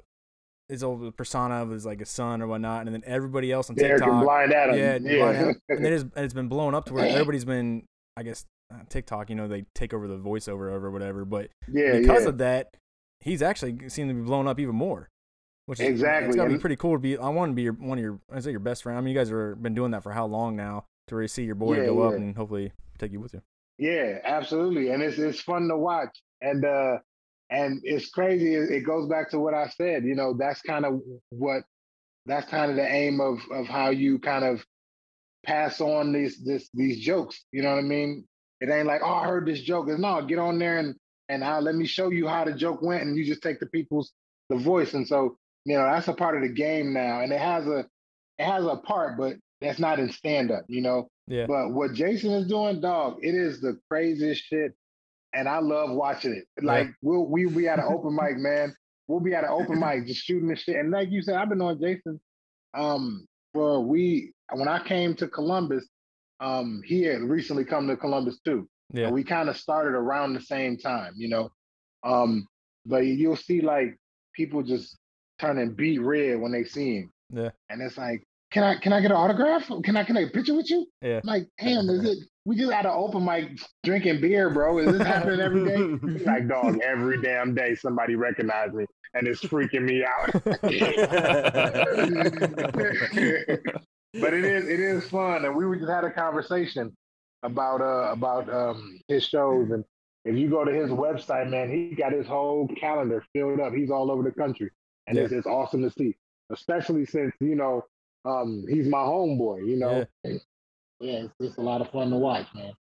S2: his old persona of his like a son or whatnot, and then everybody else on TikTok,
S6: Blind Adam.
S2: yeah,
S6: Yeah.
S2: Adam. and it is, and it's been blown up to where everybody's been, I guess, uh, TikTok. You know, they take over the voiceover over whatever, but
S6: Yeah,
S2: because
S6: yeah.
S2: of that, he's actually seemed to be blown up even more. Which is,
S6: Exactly,
S2: It's gotta be pretty cool to be. I want to be your one of your. I say your best friend. I mean, you guys have been doing that for how long now? To really see your boy
S6: Yeah,
S2: go up and hopefully take you with you.
S6: Yeah, absolutely, and it's it's fun to watch, and uh, and it's crazy. It, it goes back to what I said. You know, that's kind of what that's kind of the aim of of how you kind of pass on these this these jokes. You know what I mean? It ain't like, oh, I heard this joke. It's no, get on there and and I, let me show you how the joke went, and you just take the people's the voice, and so you know that's a part of the game now, and it has a it has a part, but that's not in stand up. You know.
S2: Yeah.
S6: But what Jason is doing, dog, it is the craziest shit, and I love watching it. Like we'll we'll be at an open mic, man. We'll be at an open mic just shooting this shit. And like you said, I've been on Jason. Um, for we when I came to Columbus, um, he had recently come to Columbus too.
S2: Yeah.
S6: And we kind of started around the same time, you know. Um, but you'll see like people just turning beet red when they see him.
S2: Yeah.
S6: And it's like, can I can I get an autograph? Can I can I get a picture with you?
S2: Yeah.
S6: I'm like, damn, is it we just had an open mic drinking beer, bro. Is this happening every day? Like, dog, every damn day somebody recognized me and it's freaking me out. but it is it is fun, and we just had a conversation about uh about um his shows, and if you go to his website, man, he got his whole calendar filled up. He's all over the country, and it's, it's awesome to see, especially since you know um he's my homeboy. You know, yeah, it's, it's a lot of fun to watch, man.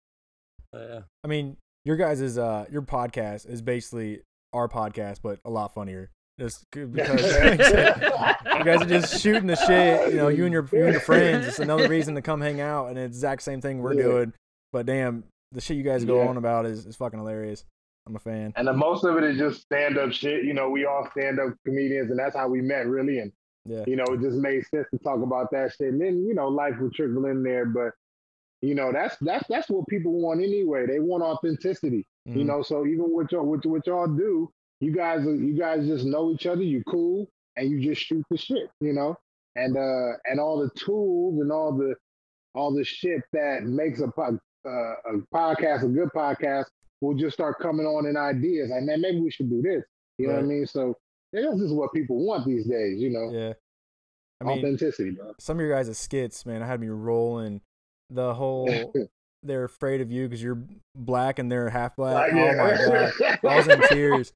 S7: Yeah.
S2: I mean, your guys' uh your podcast is basically our podcast, but a lot funnier. Just because you guys are just shooting the shit. You know, you and your you and your friends. It's another reason to come hang out, and it's the exact same thing we're
S6: Yeah.
S2: doing. But damn, the shit you guys go
S6: Yeah.
S2: on about is, is fucking hilarious. I'm a fan.
S6: And the most of it is just stand up shit. You know, we all stand up comedians, and that's how we met, really. And
S2: Yeah.
S6: you know, it just made sense to talk about that shit. And then you know, life will trickle in there, but you know, that's that's that's what people want anyway. They want authenticity. You
S2: Mhm.
S6: know, so even what y'all what, what y'all do, you guys you guys just know each other. You cool, and you just shoot the shit. You know, and uh and all the tools and all the all the shit that makes a po- uh, a podcast a good podcast will just start coming on in ideas. Like, man, maybe we should do this. You know what I mean? So yeah, this is what people want these days. You know,
S2: Yeah. I mean,
S6: authenticity, bro.
S2: some of your guys' skits, man, I had me rolling. The whole they're afraid of you because you're black and they're half black.
S6: Like,
S2: Oh my god, I was in tears.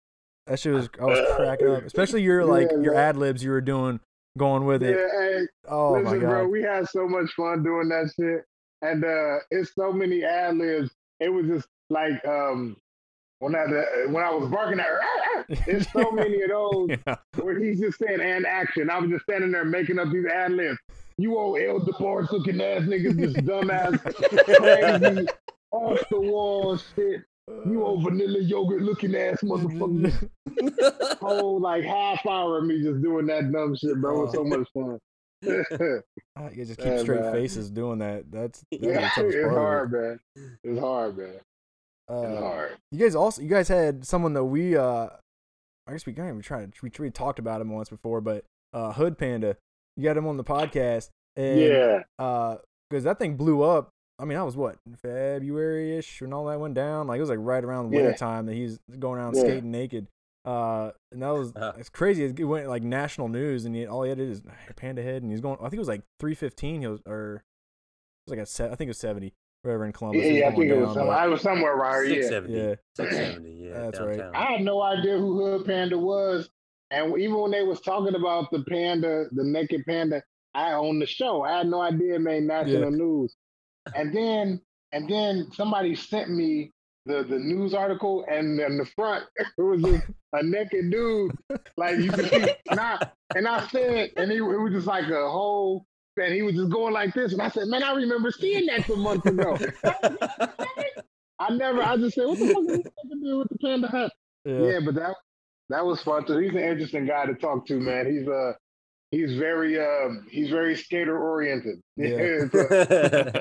S2: That shit was I was cracking up. Especially your like
S6: Yeah,
S2: your ad libs you were doing, going with it.
S6: Yeah, hey,
S2: Oh my god.
S6: bro, we had so much fun doing that shit, and uh, it's so many ad libs. It was just like um, when I when I was barking at, her, there's so many of those
S2: Yeah.
S6: where he's just saying and action. I was just standing there making up these ad libs. You old El DeBarge looking ass niggas, just dumbass, crazy, off the wall shit. You old vanilla yogurt looking ass motherfucker. Whole like half hour of me just doing that dumb shit, bro. It was so much fun.
S2: Ah, You just keep
S6: Yeah,
S2: straight
S6: man.
S2: faces doing that. That's that's
S6: yeah, it's
S2: it.
S6: hard, man. It's hard, man. It's
S2: Uh,
S6: hard.
S2: You guys also you guys had someone that we uh I guess we kind of tried we, we talked about him once before, but uh Hood Panda, you got him on the podcast and
S6: Yeah.
S2: uh because that thing blew up. I mean, that was what February ish when all that went down. Like it was like right around
S6: Yeah.
S2: winter time that he's going around
S6: Yeah.
S2: skating naked. Uh, and that was
S7: Uh-huh.
S2: it's crazy. It went like national news, and he, all he had is Panda head, and he's going. I think it was like three fifteen. He was or it was like a se- I think it was seventy. Wherever in Columbus,
S6: Yeah, yeah, I think it was.
S2: down,
S6: Some, I was somewhere around here.
S7: Six
S6: Yeah.
S2: Yeah.
S7: Six seventy. Yeah.
S2: That's right.
S6: I had no idea who Hood Panda was, and even when they was talking about the panda, the naked panda, I on the show. I had no idea it made national news. And then, and then somebody sent me the the news article, and in the front it was just a naked dude, like you could see. And I and I said, and he, it was just like a whole. And he was just going like this, and I said, "Man, I remember seeing that some months ago." I never. I just said, "What the fuck is this fucking dude with the panda hut?
S2: yeah.
S6: Yeah, but that that was fun too. He's an interesting guy to talk to, man. He's uh he's very um he's very skater oriented.
S2: Yeah.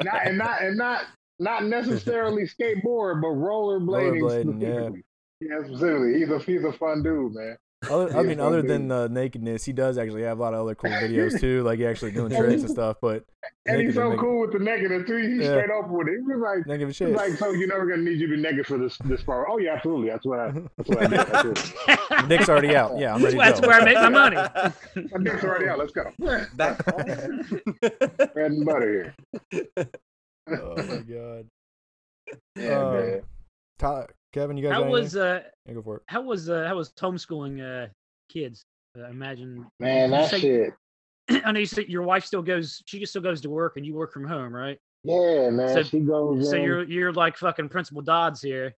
S6: not and not and not not necessarily skateboard, but rollerblading.
S2: Rollerblading, yeah.
S6: Yeah, specifically. He's a he's a fun dude, man.
S2: Other, I mean, other than the nakedness, he does actually have a lot of other cool videos too, like he actually doing tricks and stuff. But
S6: And he's so
S2: and
S6: cool with the negative too. He's
S2: Yeah.
S6: straight up with it. He was like
S2: Don't a
S6: He's
S2: shit.
S6: like, so you're never gonna need you to be naked for this this part. Oh yeah, absolutely. That's what I that's what I did. That's it.
S2: My already out. Yeah, I'm ready to
S8: That's
S2: go.
S8: where I make my money.
S6: My dick's already out. Let's go.
S7: Back.
S6: Bread and butter here.
S2: oh my god.
S6: Yeah,
S2: Uh,
S6: man.
S2: Tyler, Kevin, you guys.
S8: How was uh
S2: Yeah, go for it.
S8: how was uh how was homeschooling uh kids? Uh, I imagine
S6: Man, that
S8: say-
S6: shit.
S8: I know you said your wife still goes she just still goes to work and you work from home, right?
S6: Yeah, man.
S8: So-
S6: she goes
S8: So
S6: in,
S8: you're you're like fucking Principal Dodds here.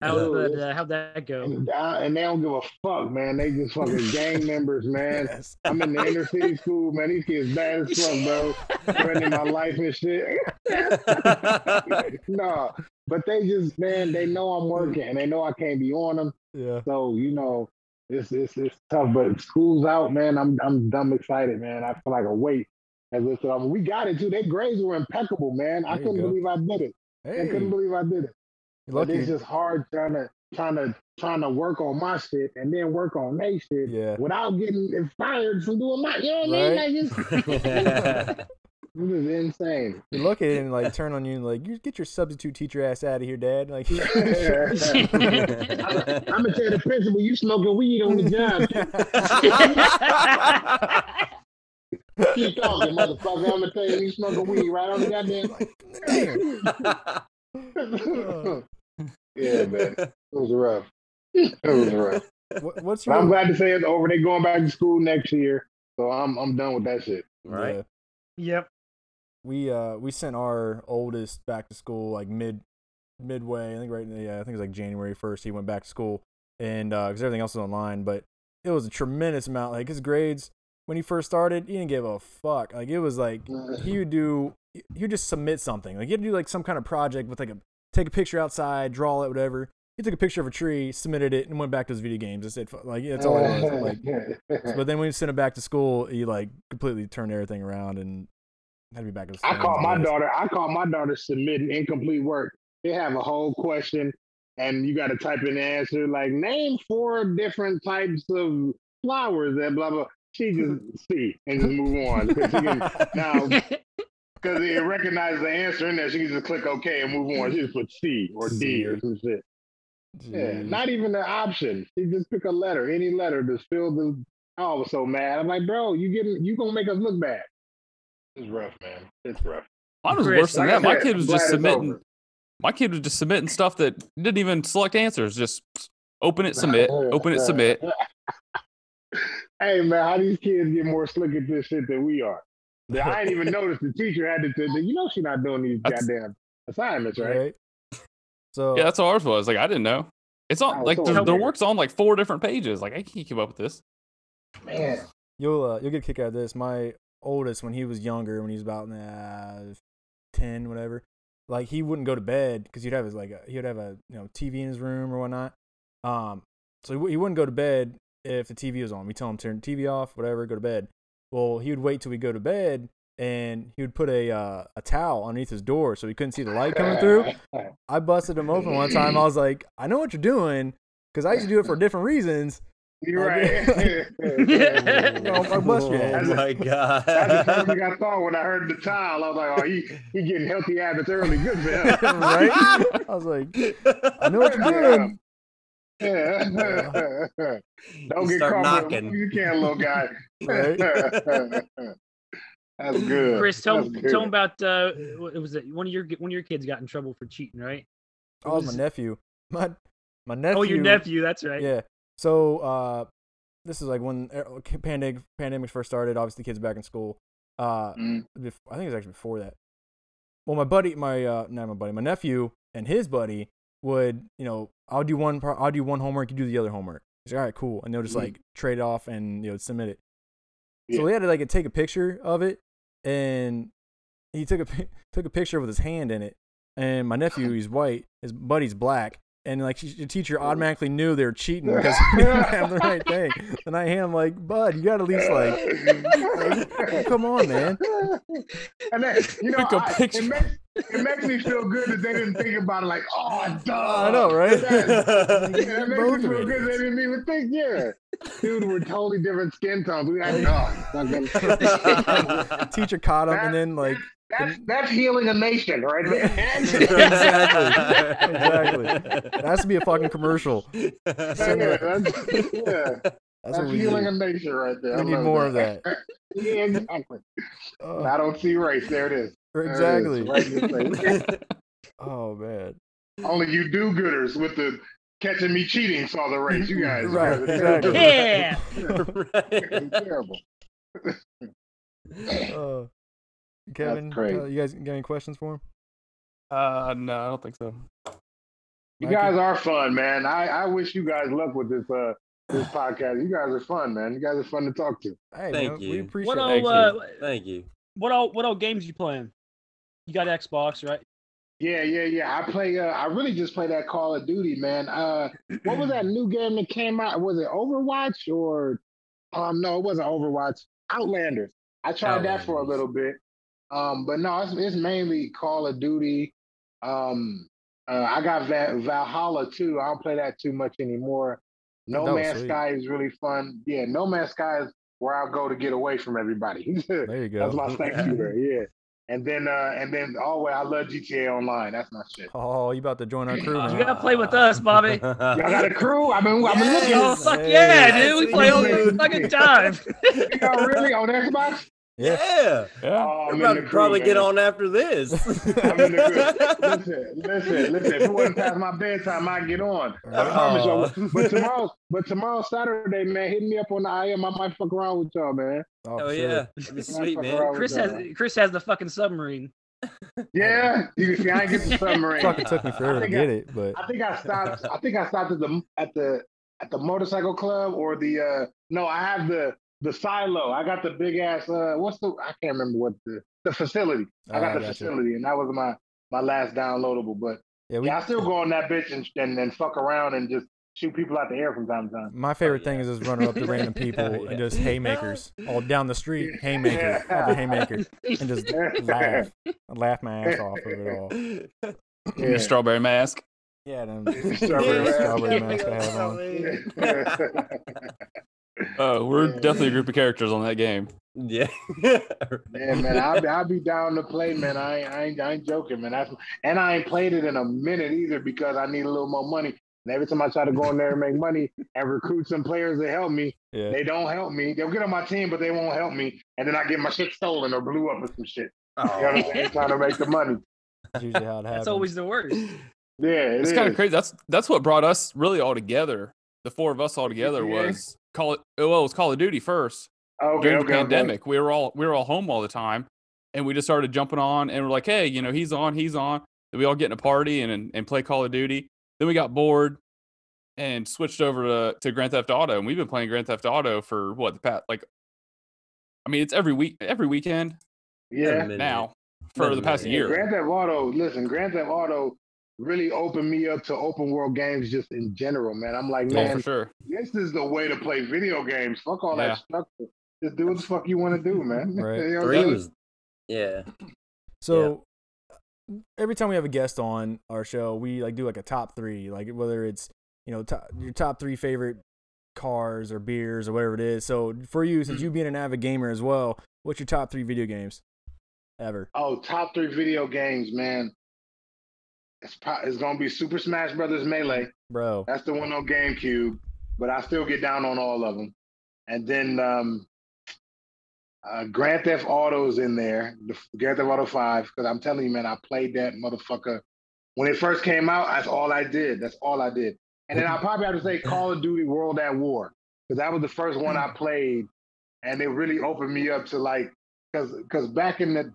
S8: How
S6: Yeah.
S8: did uh, how'd that go?
S6: and, I- and they don't give a fuck, man. They just fucking gang members, man.
S2: Yes.
S6: I'm in the inner city school, man. These kids bad as fuck, bro. Threatening my life and shit. no, but they just, man, they know I'm working and they know I can't be on them.
S2: Yeah.
S6: So you know, it's it's it's tough. But school's out, man. I'm I'm dumb excited, man. I feel like a weight. As lifted off. We got it too. Their grades were impeccable, man. I
S2: There you
S6: couldn't
S2: go.
S6: believe I did it. I couldn't believe I did it.
S2: you're
S6: But it's just hard trying to trying to trying to work on my shit and then work on their shit
S2: Yeah.
S6: without getting fired from doing my. You know what I
S2: Right.
S6: mean? Like it's, this is insane.
S2: You're lucky they didn't like turn on you and like you get your substitute teacher ass out of here, Dad. Like.
S6: I'm gonna tell the principal you smoking weed on the job. Keep talking, motherfucker. I'm gonna tell you, you smoking weed right on the goddamn. yeah, man. It was rough. It was rough.
S2: What, what's
S6: But
S2: your
S6: I'm glad to say it's over. They're going back to school next year, so I'm I'm done with that shit.
S7: right?
S2: Yeah.
S8: Yep.
S2: We uh we sent our oldest back to school like mid midway i think right yeah i think it was like january 1st he went back to school and uh because everything else was online but it was a tremendous amount like his grades when he first started he didn't give a fuck like it was like he would do he would just submit something like he had to do like some kind of project with like a take a picture outside draw it whatever he took a picture of a tree submitted it and went back to his video games that's it like that's all it was like but then when we sent it back to school he like completely turned everything around and be back
S6: I caught my daughter. I caught my daughter submitting incomplete work. They have a whole question, and you got to type in the answer like name four different types of flowers and blah blah. She just see and just move on because she can now because it recognizes the answer in there. She can just click OK and move on. She just put C or D or some shit. Yeah, not even an option. She just pick a letter, any letter to fill the. I was so mad. I'm like, bro, you getting you gonna make us look bad. It's rough, man. It's rough.
S9: Mine was
S8: Chris,
S9: worse than
S6: like
S9: that. My kid was just submitting. My kid was just submitting stuff that didn't even select answers. Just open it, submit. Open it, submit.
S6: hey man, how these kids get more slick at this shit than we are? I didn't even notice the teacher had to. to you know, she's not doing these
S9: That's-
S6: goddamn assignments, right?
S2: right? So
S9: Yeah, that's how ours was. Like I didn't know. It's on
S6: Oh,
S9: like
S6: so
S9: their, their work's on like four different pages. Like I can't keep up with this.
S6: Man,
S2: you'll uh, you'll get a kick out of this. My oldest, when he was younger, when he was about uh, ten, whatever, like he wouldn't go to bed because he'd have his like a, he would have a you know TV in his room or whatnot. Um, so he, he wouldn't go to bed if the TV was on. We tell him turn the TV off, whatever, go to bed. Well, he would wait till we go to bed, and he would put a uh, a towel underneath his door so he couldn't see the light coming through. I busted him open one time. I was like, I know what you're doing because I used to do it for different reasons.
S6: You're right.
S2: I'll- I'll bust
S7: oh
S2: ass.
S7: my god.
S6: I just first thing I thought when I heard the tile. I was like, oh, he, he getting healthy habits early. Good for him.
S2: right? I was like, I know what you're doing.
S6: Yeah. Don't
S7: You
S6: get caught.
S7: knocking.
S6: You can't, little guy.
S2: Right.
S6: That's good.
S8: Chris, tell,
S6: That's
S8: tell him about uh, what- it was it one of your one of your kids got in trouble for cheating, right?
S2: Oh, my nephew. My my nephew.
S8: Oh, your nephew. That's right.
S2: Yeah. So uh, this is like when uh, pandemic pandemic first started. Obviously, kids back in school. Uh,
S6: Mm.
S2: I think it was actually before that. Well, my buddy, my uh, not my buddy, my nephew and his buddy would, you know, I'll do one, pro- I'll do one homework, you do the other homework. He's like, all right, cool, and they'll just
S6: Mhm.
S2: like trade off and you know submit it. So we had to like take a picture of it, and he took a took a picture with his hand in it. And my nephew, he's white, his buddy's black, and like she- the teacher automatically knew they were cheating because he didn't have the right thing. And I am like, bud, you got to at least like, like, come on, man.
S6: And then, you know, I-
S9: picture.
S6: It, makes, it makes me feel good that they didn't think about it like, oh, duh.
S2: I know, right?
S6: That, that makes
S2: Both
S6: me feel good they didn't even think, yeah. Dude, we're totally different skin tones. We oh, fucking-
S2: Teacher caught him, and then like,
S6: that's, that's healing a nation right there.
S2: exactly. That has to be a fucking commercial.
S6: yeah, that's,
S2: that-
S6: yeah,
S2: That's
S6: that's healing
S2: do.
S6: a nation right there.
S2: We
S6: I
S2: need
S6: love
S2: more of that.
S6: yeah, exactly.
S2: Oh,
S6: I don't see race. There it is. There it is,
S2: exactly.
S6: right in your face.
S2: Oh man.
S6: Only you do-gooders with the catching me cheating saw the race. You guys,
S2: Right,
S6: guys are.
S8: Yeah.
S6: You're terrible.
S2: Uh, Kevin,
S6: great.
S2: uh, you guys got any questions for him?
S9: Uh, no, I don't think so.
S6: You
S2: Mikey?
S6: guys are fun, man. I, I wish you guys luck with this uh this podcast. You guys are fun, man. You guys are fun to talk to.
S2: Hey,
S7: Thank
S2: man, we
S7: you.
S2: appreciate
S8: What
S2: it.
S8: all
S9: Thank you.
S8: uh,
S7: Thank you.
S8: what all what all games you playing? You got Xbox, right?
S6: Yeah, yeah, yeah. I play. Uh, I really just play that Call of Duty, man. Uh, what was that new game that came out? Was it Overwatch or? Um, no, it wasn't Overwatch. Outlanders. I tried that for a little bit. Um, but no, it's, it's mainly Call of Duty. Um, uh, I got Va- Valhalla too. I don't play that too much anymore. No
S2: that was
S6: Man's
S2: sweet.
S6: Sky is really fun. Yeah, No Man's Sky is where I'll go to get away from everybody.
S2: There you go.
S6: That's my sex shooter. Yeah. And then uh and then always I love GTA Online. That's my shit.
S2: Oh, you about to join our crew, man?
S8: You gotta play with us, Bobby.
S6: Y'all got a crew? I've been I've been looking.
S8: Oh fuck
S2: Hey,
S8: yeah, dude! We play all the fucking time.
S6: Y'all really on Xbox?
S7: Yeah.
S9: Yeah.
S6: Oh, I'm
S7: about to probably
S6: groove,
S7: get on after this.
S6: I'm in the groove. Listen, listen, listen. If it wasn't past my bedtime, I'd get on. I promise y'all. But tomorrow, but tomorrow Saturday, man, hit me up on the IM. I might fuck around with y'all, man.
S2: Oh,
S7: Oh yeah, that'd be sweet, man.
S6: with
S8: Chris
S6: y'all.
S8: has Chris has the fucking submarine.
S6: Yeah, you can see I ain't get the submarine.
S2: Fucking took me forever to get
S6: I-
S2: it, but
S6: I think I stopped. I think I stopped at the at the at the motorcycle club or the uh no, I have the the silo. I got the big ass uh what's the I can't remember what the the facility. I
S2: Oh,
S6: got
S2: I
S6: the
S2: gotcha.
S6: facility and that was my my last downloadable. But
S2: yeah, we,
S6: yeah, I still go on that bitch and and, and fuck around and just shoot people out the air from time to time.
S2: my favorite
S7: yeah.
S2: thing is just running up to random people
S7: Oh, yeah.
S2: and just haymakers all down the street, haymaker
S6: Yeah.
S2: after haymaker, and just laugh, laugh my ass off of it all.
S6: Yeah.
S9: Strawberry mask.
S2: Yeah, them
S6: Strawberry mask.
S2: strawberry mask I have on.
S9: Oh, we're
S6: Yeah.
S9: definitely a group of characters on that game.
S7: Yeah.
S6: Yeah, man, I'll be, I'll be down to play, man. I ain't, I ain't, I ain't joking, man. That's, and I ain't played it in a minute either because I need a little more money. And every time I try to go in there and make money and recruit some players to help me,
S2: Yeah,
S6: they don't help me. They'll get on my team, but they won't help me. And then I get my shit stolen or blew up or some shit. You know what I'm saying? Oh. Trying to make the money.
S2: that's usually how it happens.
S8: That's always the worst.
S6: Yeah, it
S9: It's kind of crazy. That's that's what brought us really all together. The four of us all together
S6: GTA?
S9: was call it. Oh, well, it was Call of Duty first oh,
S6: Okay,
S9: during
S6: okay,
S9: the
S6: okay.
S9: pandemic. We were all we were all home all the time, and we just started jumping on, and we're like, hey, you know, he's on, he's on. Then we all get in a party and and, and play Call of Duty. Then we got bored and switched over to, to Grand Theft Auto, and we've been playing Grand Theft Auto for what the past like. I mean, it's every week, every weekend
S6: Yeah.
S9: Now for the past year.
S6: Grand Theft Auto, listen, Grand Theft Auto really opened me up to open world games just in general, man. I'm like,
S9: Oh,
S6: man,
S9: for sure.
S6: this is the way to play video games. Fuck all
S9: Yeah.
S6: that structure. Just do what the fuck you want to do, man.
S2: Right.
S6: You know
S7: Three was, yeah.
S2: So every time we have a guest on our show, we like do like a top three, like whether it's you know top, your top three favorite cars or beers or whatever it is. So for you, since mm-hmm. you being an avid gamer as well, what's your top three video games ever?
S6: Oh, top three video games, man. It's, pro- it's gonna be Super Smash Brothers Melee.
S2: Bro,
S6: That's the one on GameCube, but I still get down on all of them. And then um, uh, Grand Theft Auto's in there, the Grand Theft Auto Five, because I'm telling you, man, I played that motherfucker when it first came out. That's all I did. That's all I did. And then I probably have to say Call of Duty World at War, because that was the first one I played, and it really opened me up to like, because because back in the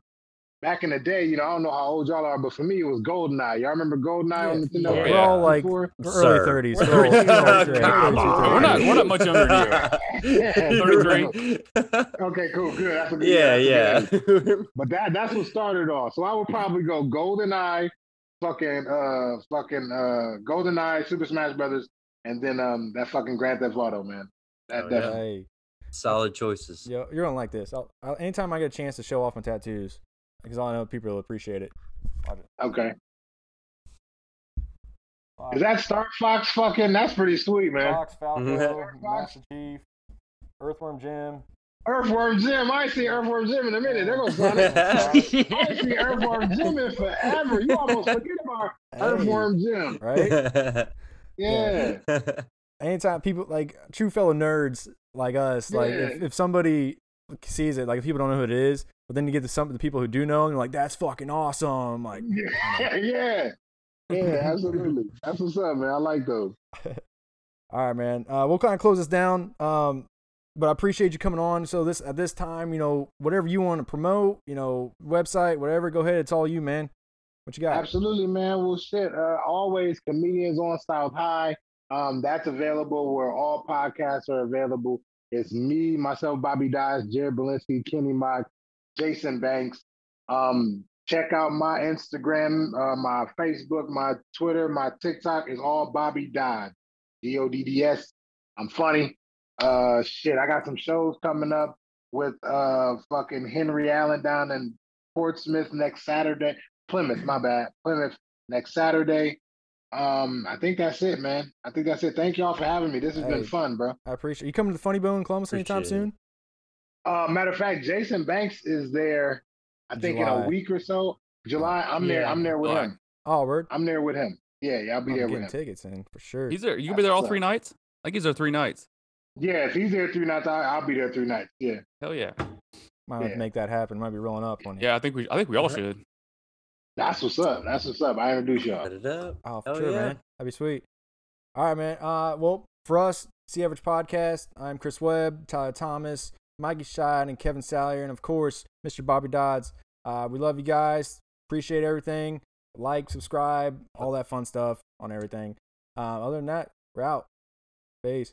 S6: back in the day, you know, I don't know how old y'all are, but for me it was GoldenEye. Y'all remember GoldenEye on Nintendo?
S2: we're all like
S6: Before?
S2: early
S7: Sir.
S2: thirties.
S6: We're-
S7: Come on.
S9: We're not- we're not much younger than
S6: Yeah,
S9: 33.
S6: Okay, cool, good. That's a good
S7: Yeah,
S6: that's
S7: yeah.
S6: But that that's what started off. So I would probably go GoldenEye, fucking uh fucking uh GoldenEye, Super Smash Brothers, and then um that fucking Grand Theft Auto, man. That
S7: Oh,
S6: that
S7: yeah.
S2: Hey,
S7: Solid choices.
S2: yo, you're gonna like this. I'll, I'll, anytime I get a chance to show off my tattoos, because I know people will appreciate it. Watch it.
S6: okay. Is that Star Fox fucking that's pretty sweet, man.
S2: Fox, Falco.
S7: Mm-hmm.
S2: Master Chief, Earthworm Jim.
S6: Earthworm Jim. I see Earthworm Jim in a minute. There goes Sonic. I see Earthworm Jim in forever. You almost forget about
S2: Hey,
S6: Earthworm Jim.
S2: right?
S6: Yeah.
S2: anytime people like true fellow nerds like us, like if, if somebody sees it, like if people don't know who it is, but then you get to some the people who do know, and you're like, that's fucking awesome. Like,
S6: Yeah, yeah, yeah, absolutely. That's what's up, man. I like those.
S2: all right, man. Uh, we'll kind of close this down. Um, but I appreciate you coming on. So this at this time, you know, whatever you want to promote, you know, website, whatever, go ahead. It's all you, man. What you got?
S6: Absolutely, man. Well, shit. Uh, always comedians on South High. Um, that's available where all podcasts are available. It's me, myself, Bobby Dias, Jared Belinsky, Kenny Mock, Jason Banks. Um, check out my Instagram, uh, my Facebook, my Twitter, my TikTok is all Bobby Dodds, D O D D S. I'm funny. Uh, shit, I got some shows coming up with uh fucking Henry Allen down in Portsmouth next Saturday. Plymouth, my bad. Plymouth next Saturday. Um, I think that's it, man. I think that's it. Thank y'all for having me. This has
S2: Hey.
S6: been fun, bro.
S2: I appreciate you coming to the Funny Bone in Columbus anytime
S7: it.
S2: soon.
S6: Uh, matter of fact, Jason Banks is there. I think in a week or so. July. I'm there. I'm there with
S9: July.
S6: him.
S2: Oh, word.
S6: I'm there with him. Yeah, yeah, I'll be
S2: I'm
S6: there with him.
S2: tickets in for sure.
S9: He's there. You gonna be there all three nights? I think he's there three nights.
S6: Yeah, if he's there three nights, I, I'll be there three nights. Yeah.
S9: Hell yeah.
S2: Might have
S6: Yeah.
S2: make that happen. Might be rolling up on you.
S9: Yeah.
S2: I think we should have to roll up on you.
S9: Yeah, I think we I think we all should.
S6: That's what's up. That's what's up. I introduce y'all.
S7: Set it up.
S2: Oh, for
S7: Hell
S2: sure,
S7: yeah.
S2: man. That'd be sweet. All right, man. Uh, well, for us, Sea Average Podcast, I'm Chris Webb, Tyler Thomas, Mikey Shine, and Kevin Sallier, and of course, Mr. Bobby Dodds. Uh, we love you guys. Appreciate everything. Like, subscribe, all that fun stuff on everything. Uh, other than that, we're out. Peace.